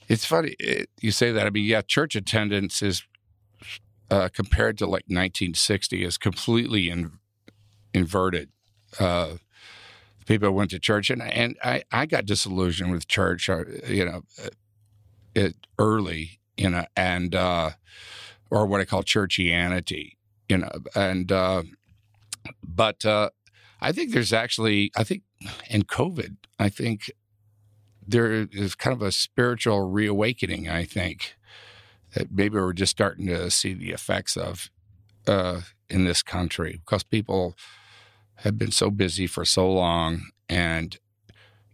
it's funny it, you say that. I mean, yeah, church attendance is uh, compared to like 1960 is completely in, inverted. Uh, people went to church, and and I, I got disillusioned with church. uh, You know, uh, it early, you know, and uh, or what I call churchianity, you know, and uh, but I think there's actually I think in COVID I think there is kind of a spiritual reawakening. I think that maybe we're just starting to see the effects of uh, in this country. Because people have been so busy for so long and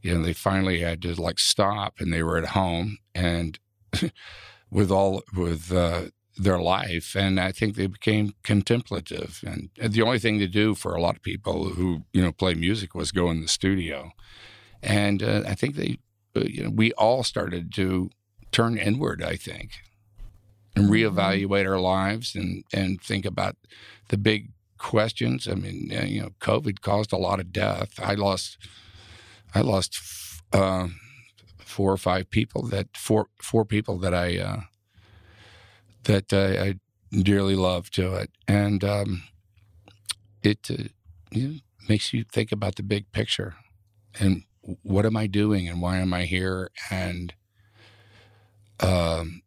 you know they finally had to like stop and they were at home and with all with uh, their life. And i think they became contemplative. And, and the only thing to do for a lot of people who you know play music was go in the studio. And uh, i think they uh, you know we all started to turn inward i think and reevaluate our lives and and think about the big questions. I mean you know covid caused a lot of death. I lost i lost uh, four or five people that four four people that i uh, that I, I dearly love to it. And um, it uh, you know, makes you think about the big picture and what am i doing and why am i here? And um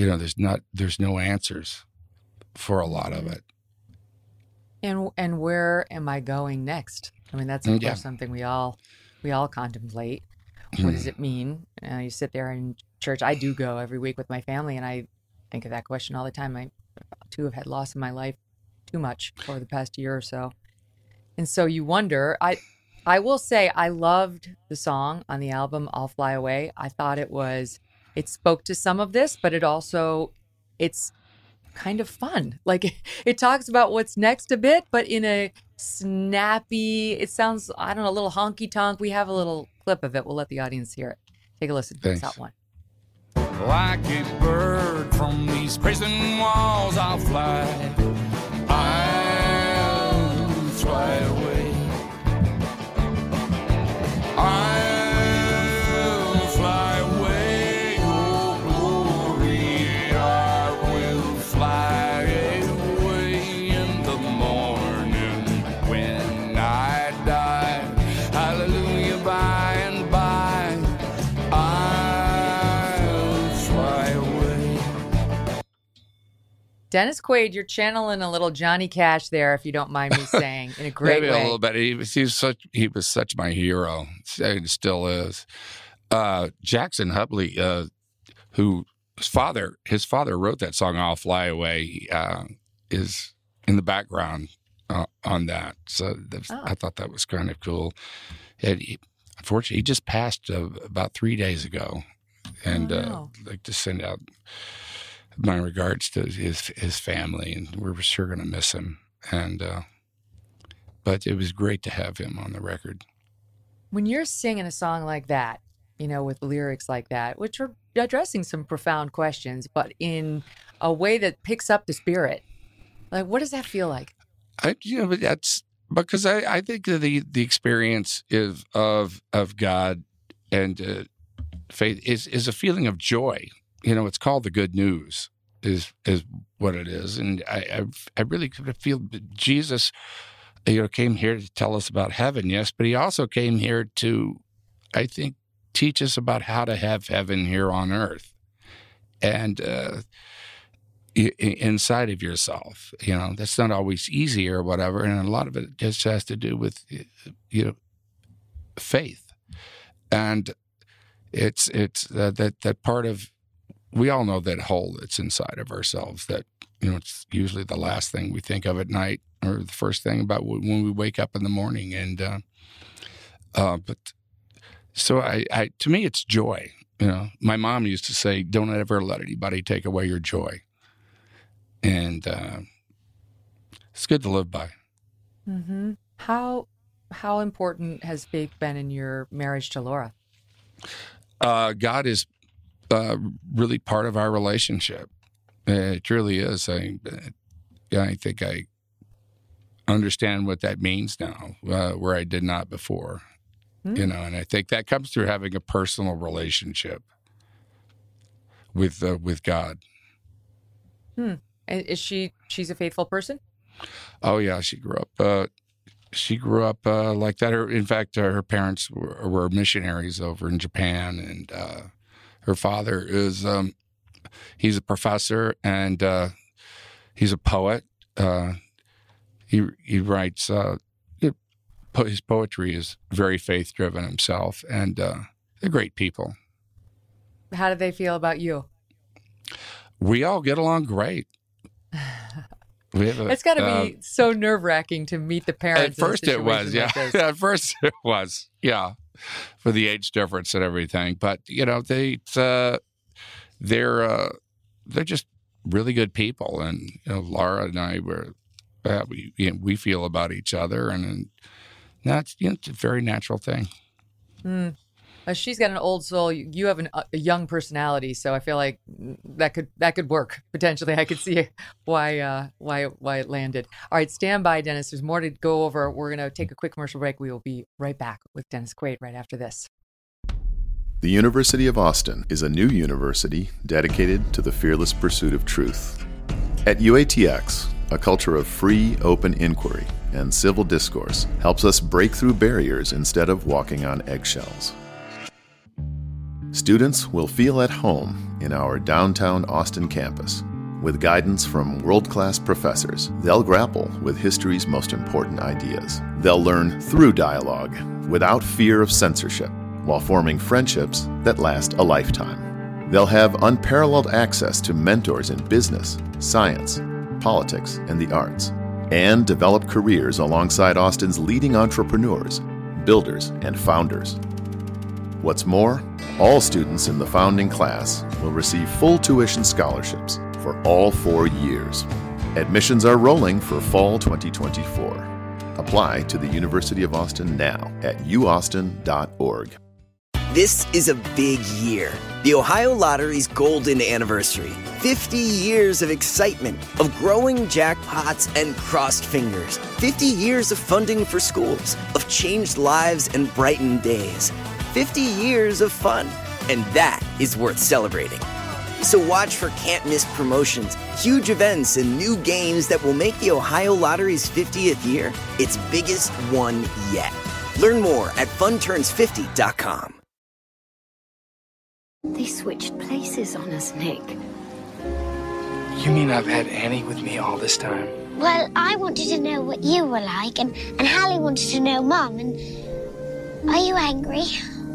you know there's not there's no answers for a lot of it And and where am I going next? I mean, that's of Mm, yeah. course something we all we all contemplate. What does it mean? Uh, you sit there in church. I do go every week with my family, and I think of that question all the time. I too have had loss in my life too much over the past year or so. And so you wonder, I I will say I loved the song on the album I'll Fly Away. I thought it was it spoke to some of this, but it also it's kind of fun. Like it talks about what's next a bit, but in a snappy, it sounds I don't know, a little honky tonk. We have a little clip of it. We'll let the audience hear it. Take a listen to this Thanks. one. Like a bird from these prison walls, I'll fly. I'll fly away. I'll Dennis Quaid, you're channeling a little Johnny Cash there, if you don't mind me saying, in a great Maybe way. a little bit. He was, he was such he was such my hero. And still is. Uh, Jackson Brumley, uh, who his father his father wrote that song "I'll Fly Away," uh, is in the background uh, on that. So Oh. I thought that was kind of cool. And he, unfortunately, he just passed uh, about three days ago, and Oh, uh, no. I'd like to send out my regards to his his family, and we're sure going to miss him. And uh, but it was great to have him on the record. when you're singing a song like that, you know, with lyrics like that, which are addressing some profound questions, but in a way that picks up the spirit, like what does that feel like? I you know but that's because I, I think that the the experience is of of God and uh, faith is is a feeling of joy. You know, it's called the good news is is what it is, and I I, I really feel that Jesus, you know, came here to tell us about heaven, yes, but he also came here to, I think, teach us about how to have heaven here on earth, and. uh inside of yourself. You know, that's not always easy or whatever. And a lot of it just has to do with, you know, faith. And it's, it's uh, that, that part of, we all know that hole that's inside of ourselves that, you know, it's usually the last thing we think of at night or the first thing about when we wake up in the morning. And, uh, uh, but so I, I, to me, it's joy. You know, my mom used to say, "Don't ever let anybody take away your joy," and uh, it's good to live by. Mm-hmm. How how important has faith been in your marriage to Laura? Uh, God is uh, really part of our relationship. It truly is. I, I think I understand what that means now, uh, where I did not before. You know, and I think that comes through having a personal relationship with uh, with God. Hmm. And Is she she's a faithful person? Oh yeah, she grew up. Uh, she grew up uh, like that. Her, in fact, uh, her parents were, were missionaries over in Japan, and uh, her father is um, he's a professor and uh, he's a poet. Uh, he he writes. Uh, his poetry is very faith driven himself, and uh, they're great people. How do they feel about you? We all get along great. A, It's got to uh, be so nerve wracking to meet the parents. At first, it was, yeah. like. At first, it was, yeah, for the age difference and everything. But you know, they, uh, they're, uh, they're just really good people, and you know, Laura and I were, uh, we, you know, we feel about each other, and, and that's you know, it's a very natural thing. Mm. Uh, she's got an old soul. You, you have an, a young personality, so I feel like that could that could work potentially. I could see why uh, why why it landed. All right, stand by, Dennis. There's more to go over. We're gonna take a quick commercial break. We will be right back with Dennis Quaid right after this. The University of Austin is a new university dedicated to the fearless pursuit of truth. At UATX, a culture of free, open inquiry and civil discourse helps us break through barriers instead of walking on eggshells. Students will feel at home in our downtown Austin campus. With guidance from world class professors, they'll grapple with history's most important ideas. They'll learn through dialogue, without fear of censorship, while forming friendships that last a lifetime. They'll have unparalleled access to mentors in business, science, politics, and the arts, and develop careers alongside Austin's leading entrepreneurs, builders, and founders. What's more, all students in the founding class will receive full tuition scholarships for all four years. Admissions are rolling for fall 2024. Apply to the University of Austin now at uaustin.org. This is a big year. The Ohio Lottery's golden anniversary. 50 years of excitement, of growing jackpots and crossed fingers. 50 years of funding for schools, of changed lives and brightened days. 50 years of fun. And that is worth celebrating. So watch for can't miss promotions, huge events, and new games that will make the Ohio Lottery's 50th year its biggest one yet. Learn more at funturns50.com. They switched places on us, Nick. You mean I've had Annie with me all this time? Well, I wanted to know what you were like, and, and Hallie wanted to know Mum, and are you angry?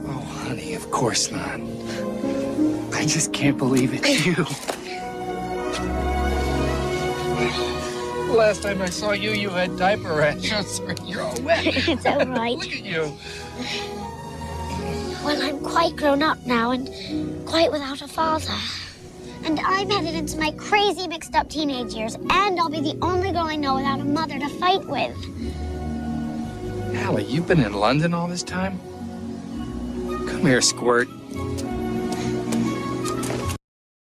Oh, honey, of course not. I just can't believe it's you. Last time I saw you, you had diaper rashes. You're all wet. it's all right. Look at you. Well, I'm quite grown up now and quite without a father. And I'm headed into my crazy mixed up teenage years, and I'll be the only girl I know without a mother to fight with. Hallie, you've been in London all this time? Come here, Squirt.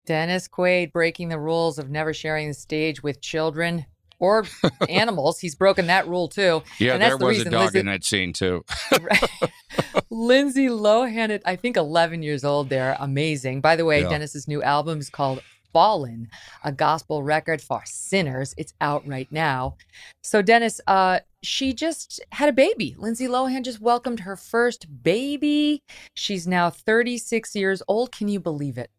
Dennis Quaid breaking the rules of never sharing the stage with children or animals. He's broken that rule too. Yeah, and that's there the was a dog in that scene too. Lindsay Lohan, at I think 11 years old, there. Amazing. By the way, Yeah. Dennis's new album is called Fallen, a gospel record for sinners. It's out right now. So, Dennis, uh, she just had a baby. Lindsay Lohan just welcomed her first baby. She's now 36 years old. Can you believe it?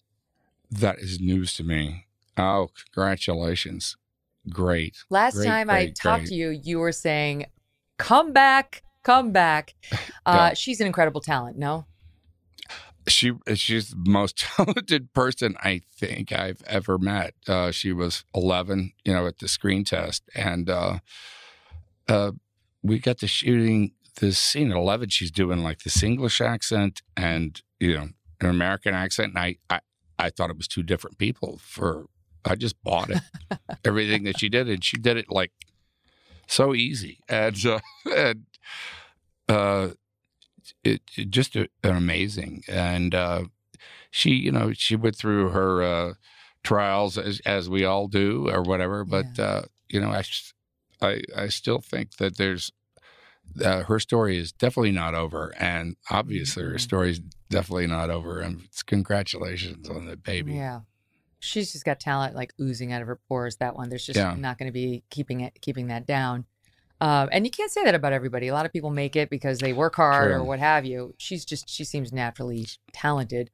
that is news to me. Oh, congratulations. Great. Last Great, time I great, talked great. to you, you were saying, come back, come back. Uh, She's an incredible talent, no? she she's the most talented person I think I've ever met. Uh, she was 11, you know, at the screen test, and uh, uh, we got to shooting the scene at 11. She's doing like this English accent and you know an American accent, and I I, I thought it was two different people. For I just bought it, everything that she did, and she did it like so easy, and uh, and uh, it, it just a, an amazing and uh, she you know she went through her uh, trials as as we all do or whatever but uh, you know I, s- I I still think that there's uh, her story is definitely not over and obviously her story is definitely not over and it's congratulations on the baby Yeah. She's just got talent like oozing out of her pores. That one, there's just Yeah. not going to be keeping it, keeping that down. Um, and you can't say that about everybody. A lot of people make it because they work hard or what have you. She's just, she seems naturally talented.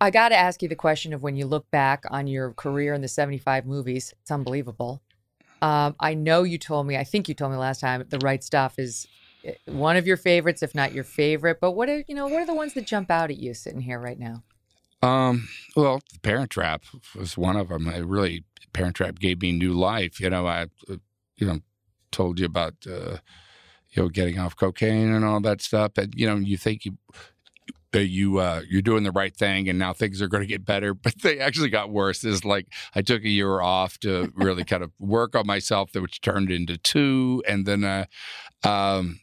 I got to ask you the question of when you look back on your career in the 75 movies, it's unbelievable. Um, I know you told me, I think you told me last time, The Right Stuff is eh, one of your favorites, if not your favorite. But what are, you know, what are the ones that jump out at you sitting here right now? Um, well, the Parent Trap was one of them. It really, Parent Trap gave me new life. You know, I, uh, you know, told you about, uh, you know, getting off cocaine and all that stuff. And you know, you think you, uh, you, uh, you're doing the right thing, and now things are going to get better, but they actually got worse. Is like I took a year off to really kind of work on myself, that which turned into two, and then, uh, um.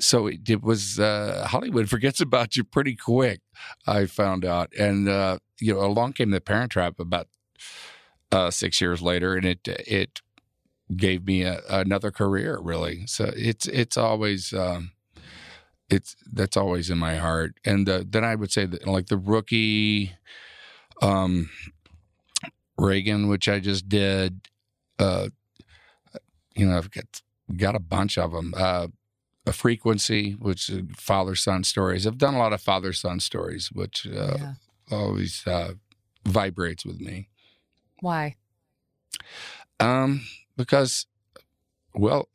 So it, it was uh, Hollywood forgets about you pretty quick. I found out, and uh, you know, along came the Parent Trap about uh, six years later, and it it gave me a, another career. Really, so it's it's always um, it's that's always in my heart. And uh, then I would say that like the rookie, um, Reagan, which I just did. Uh, you know, I've got got a bunch of them. Uh, a frequency, which father son stories. I've done a lot of father son stories, which uh, always uh, vibrates with me. Why? Um, because, well,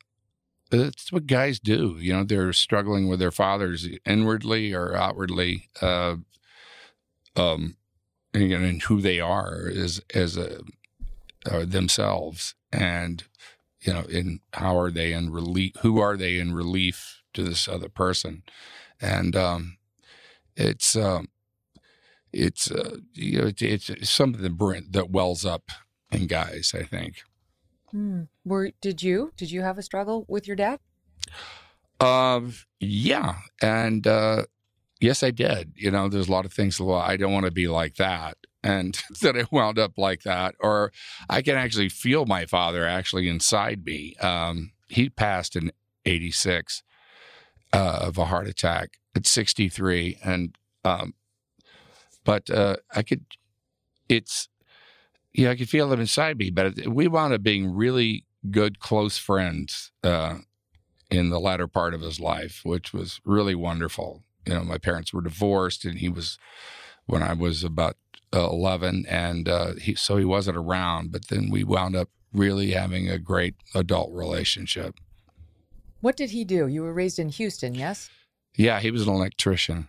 it's what guys do. You know, they're struggling with their fathers inwardly or outwardly. Uh, um, and, and who they are as as a uh, themselves, and you know, in how are they in relief? Who are they in relief to this other person? And um, it's um, it's uh, you know it's, it's something that, that wells up in guys. I think. Hmm. Were did you did you have a struggle with your dad? Um. Yeah, and uh, yes, I did. You know, there's a lot of things. Well, I don't want to be like that, and that I wound up like that, or I can actually feel my father actually inside me. Um, he passed in '86 uh, of a heart attack at 63, and um, but uh, I could. It's yeah, I could feel it inside me. But we wound up being really good, close friends uh, in the latter part of his life, which was really wonderful. You know, my parents were divorced, and he was when I was about uh, 11, and uh, he so he wasn't around. But then we wound up really having a great adult relationship. What did he do? You were raised in Houston, yes? Yeah, he was an electrician.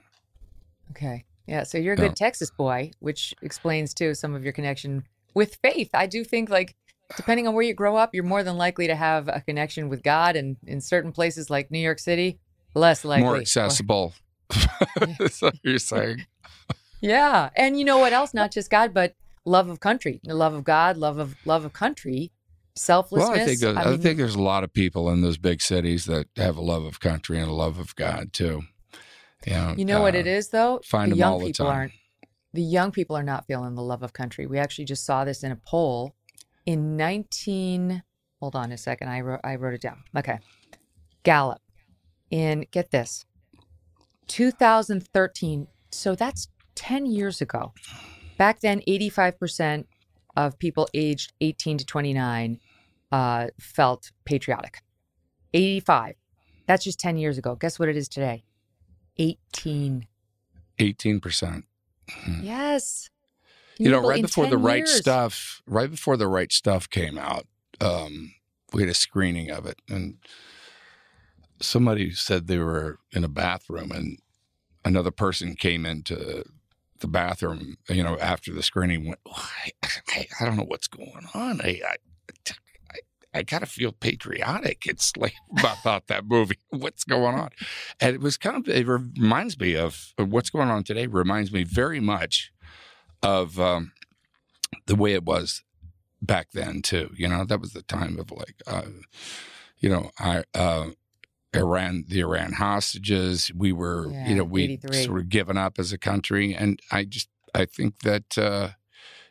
Okay. Yeah, so you're a good yeah. Texas boy, which explains too some of your connection with faith. I do think like depending on where you grow up, you're more than likely to have a connection with God and in certain places like New York City, less likely. More accessible. That's what you're saying. Yeah. And you know what else? Not just God, but love of country, the love of God, love of love of country, selflessness. Well, I think I, I mean, think there's a lot of people in those big cities that have a love of country and a love of God too. You know, you know uh, what it is though? Find the them young all the time. aren't the young people are not feeling the love of country. We actually just saw this in a poll in 19 hold on a second. I wrote I wrote it down. Okay. Gallup. In get this. 2013. So that's 10 years ago. Back then 85% of people aged 18 to 29 uh, felt patriotic. 85. That's just 10 years ago. Guess what it is today? 18. 18%. Yes. You know, right before 10 the right years. stuff, right before the right stuff came out, um, we had a screening of it, and somebody said they were in a bathroom, and another person came into the bathroom, you know, after the screening. Went, "Oh, I, I, I don't know what's going on. I, I, I, I gotta feel patriotic. It's like about, about that movie. What's going on? And it was kind of. It reminds me of what's going on today. Reminds me very much of um, the way it was back then too. You know, that was the time of like, uh, you know, I. Uh, Iran, the Iran hostages. We were, Yeah, you know, we sort of given up as a country, and I just, I think that uh,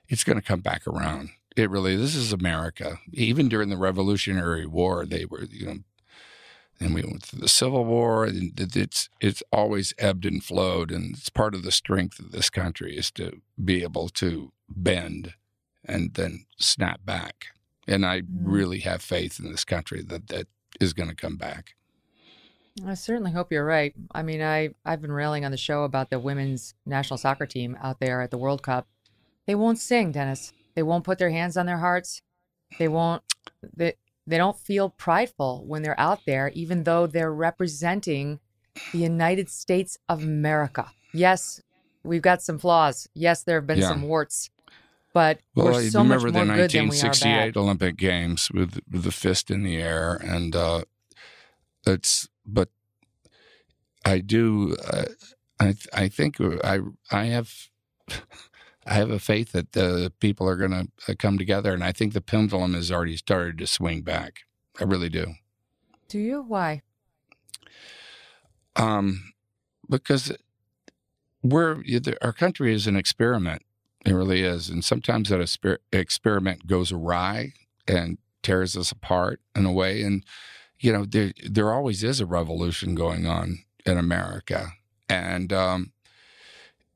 it's going to come back around. It really, this is America. Even during the Revolutionary War, they were, you know, and we went through the Civil War, and it's it's always ebbed and flowed, and it's part of the strength of this country is to be able to bend and then snap back. And I mm-hmm. really have faith in this country that that is going to come back. I certainly hope you're right. I mean, I I've been railing on the show about the women's national soccer team out there at the World Cup. They won't sing, Dennis. They won't put their hands on their hearts. They won't. They they don't feel prideful when they're out there, even though they're representing the United States of America. Yes, we've got some flaws. Yes, there have been Yeah. some warts, but Well, we're I so much more the good than we are 1968 bad. Olympic Games with, with the fist in the air, and uh, it's. But I do. Uh, I I think I I have. I have a faith that the people are going to come together, and I think the pendulum has already started to swing back. I really do. Do you? Why? um, because we're our country is an experiment. It really is, and sometimes that experiment goes awry and tears us apart in a way. And you know, there there always is a revolution going on in America, and um,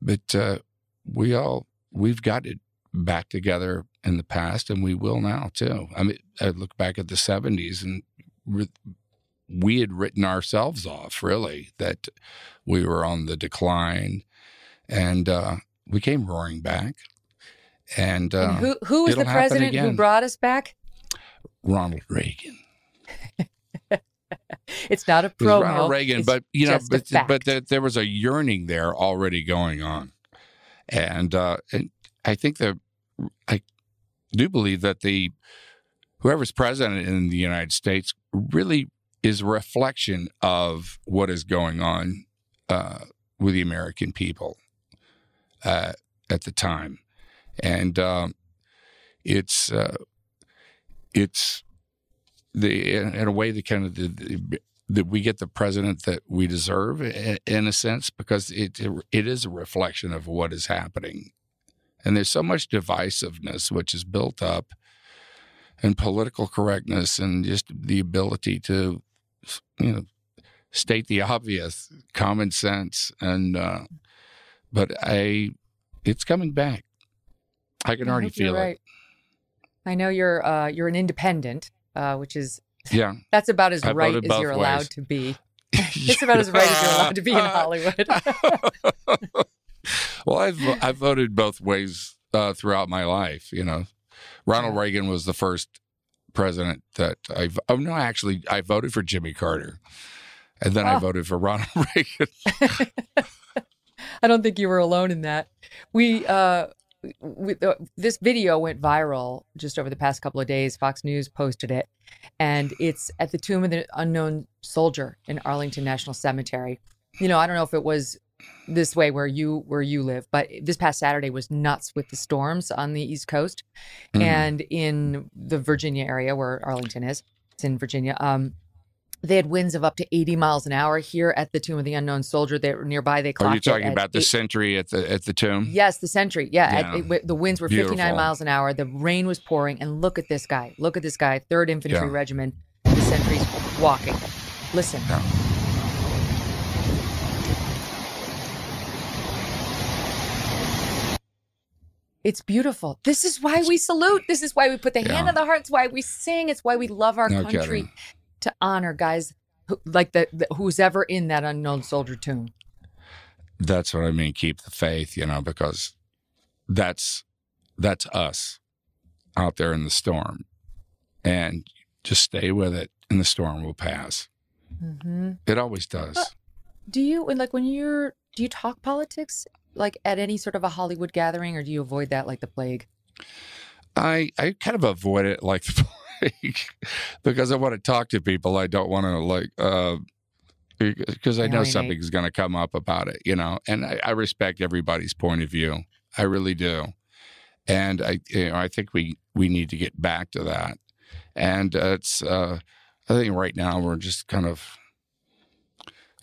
but uh, we all we've got it back together in the past, and we will now too. I mean, I look back at the '70s and. Re- we had written ourselves off really that we were on the decline and uh, we came roaring back and, uh, and who who was the president who brought us back? ronald reagan It's not a promo. ronald reagan but you know but, but there, there was a yearning there already going on and, uh, and I think that I do believe that the whoever's president in the United States really is a reflection of what is going on uh, with the American people uh, at the time, and um, it's uh, it's the in a way the kind of the, the that we get the president that we deserve in a sense because it it is a reflection of what is happening. And there's so much divisiveness which is built up and political correctness and just the ability to you know state the obvious common sense and uh, but i it's coming back. I can I already feel right. it I know you're uh, you're an independent, uh, which is yeah that's about as I right as you're ways. allowed to be. it's about as right as you're allowed to be in Hollywood. well i've i've voted both ways uh, throughout my life you know ronald reagan was the first president that i oh no actually i voted for jimmy carter and then i Oh. voted for ronald reagan I don't think you were alone in that. We, uh, we this video went viral just over the past couple of days. Fox News posted it, and it's at the tomb of the unknown soldier in Arlington National Cemetery. You know, I don't know if it was this way where you where you live, but this past Saturday was nuts with the storms on the East Coast Mhm. and in the Virginia area where Arlington is. It's in Virginia. Um, they had winds of up to 80 miles an hour here at the Tomb of the Unknown Soldier. They were nearby. They are clocked you it talking at about the eight- sentry at the at the tomb Yes, the Sentry. Yeah, at- Yeah. it the winds were 59 miles an hour. The rain was pouring, and look at this guy. Look at this guy, Third Infantry Yeah. Regiment. The Sentry's walking. Listen. It's beautiful. This is why we salute. This is why we put the hand Yeah. on the heart. It's why we sing. It's why we love our No country kidding. To honor guys who, like the, the who's ever in that unknown soldier tomb. that's what i mean keep the faith you know because that's that's us out there in the storm and just stay with it and the storm will pass Mm-hmm. it always does Do you and like when you're do you talk politics like at any sort of a Hollywood gathering or do you avoid that like the plague? I I kind of avoid it like the plague because I want to talk to people. I don't want to like uh because I know Alienate. something's going to come up about it, you know. And I, I respect everybody's point of view. I really do. And I you know I think we we need to get back to that. And uh, it's uh I think right now we're just kind of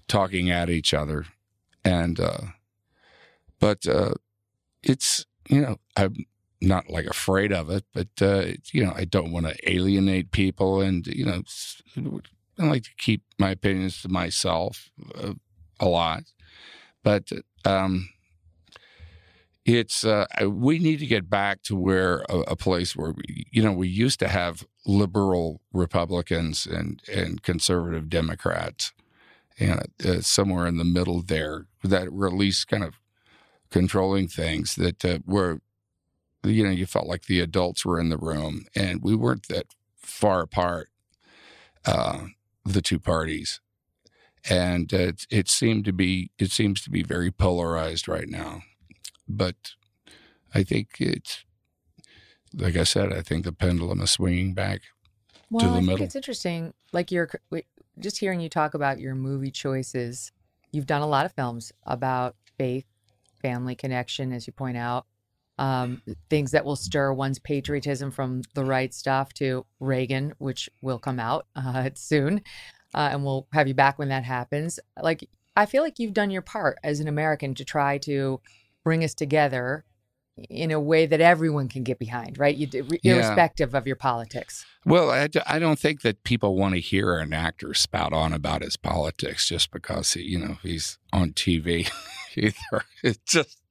talking at each other and uh but uh it's you know i'm not like afraid of it but uh you know i don't want to alienate people and you know I like to keep my opinions to myself uh, a lot. But um it's uh we need to get back to where a, a place where we you know we used to have liberal republicans and and conservative democrats and uh, somewhere in the middle there that were at least kind of controlling things that uh, were you know you felt like the adults were in the room and we weren't that far apart uh, the two parties and uh, it, it seemed to be it seems to be very polarized right now but i think it's like i said i think the pendulum is swinging back Well, to I the think it's interesting like you're just hearing you talk about your movie choices. You've done a lot of films about faith, family connection as you point out. Um, things that will stir one's patriotism from the right stuff to Reagan, which will come out uh, soon. Uh, and we'll have you back when that happens. Like, I feel like you've done your part as an American to try to bring us together in a way that everyone can get behind, right? You, d- Yeah. irrespective of your politics. Well, I don't think that people want to hear an actor spout on about his politics just because he, you know he's on TV. Either it's just,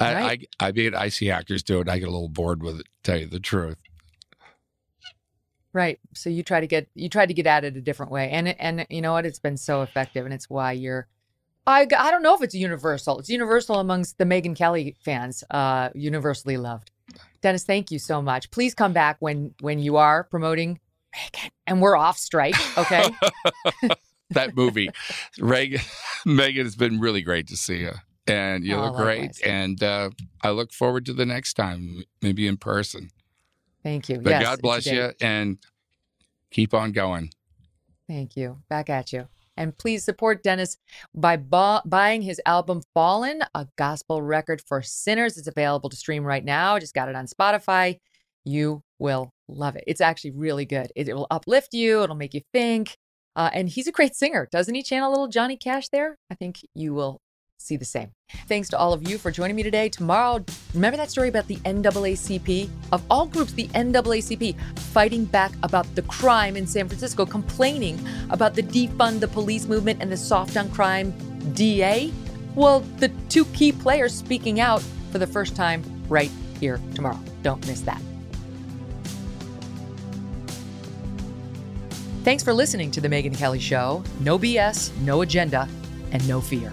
I, Right. I, I mean, I see actors do it. I get a little bored with it. Tell you the truth. Right. So you try to get you try to get at it a different way, and and you know what? It's been so effective, and it's why you're. I, I don't know if it's universal. It's universal amongst the Megyn Kelly fans. Uh, universally loved. Dennis, thank you so much. Please come back when when you are promoting Reagan and we're off strike. Okay. that movie, Reagan, Megyn, it's been really great to see you. And you Oh, look great. And uh, I look forward to the next time, maybe in person. Thank you. But yes, God bless you and keep on going. Thank you. Back at you. And please support Dennis by bu- buying his album Fallen, a gospel record for sinners. It's available to stream right now. Just got it on Spotify. You will love it. It's actually really good. It, it will uplift you, it'll make you think. Uh, and he's a great singer. Doesn't he channel a little Johnny Cash there? I think you will see the same. Thanks to all of you for joining me today. Tomorrow, remember that story about the NAACP? Of all groups, the NAACP fighting back about the crime in San Francisco, complaining about the defund the police movement and the soft on crime DA. Well, the two key players speaking out for the first time right here tomorrow. Don't miss that. Thanks for listening to The Megyn Kelly Show. No BS, no agenda, and no fear.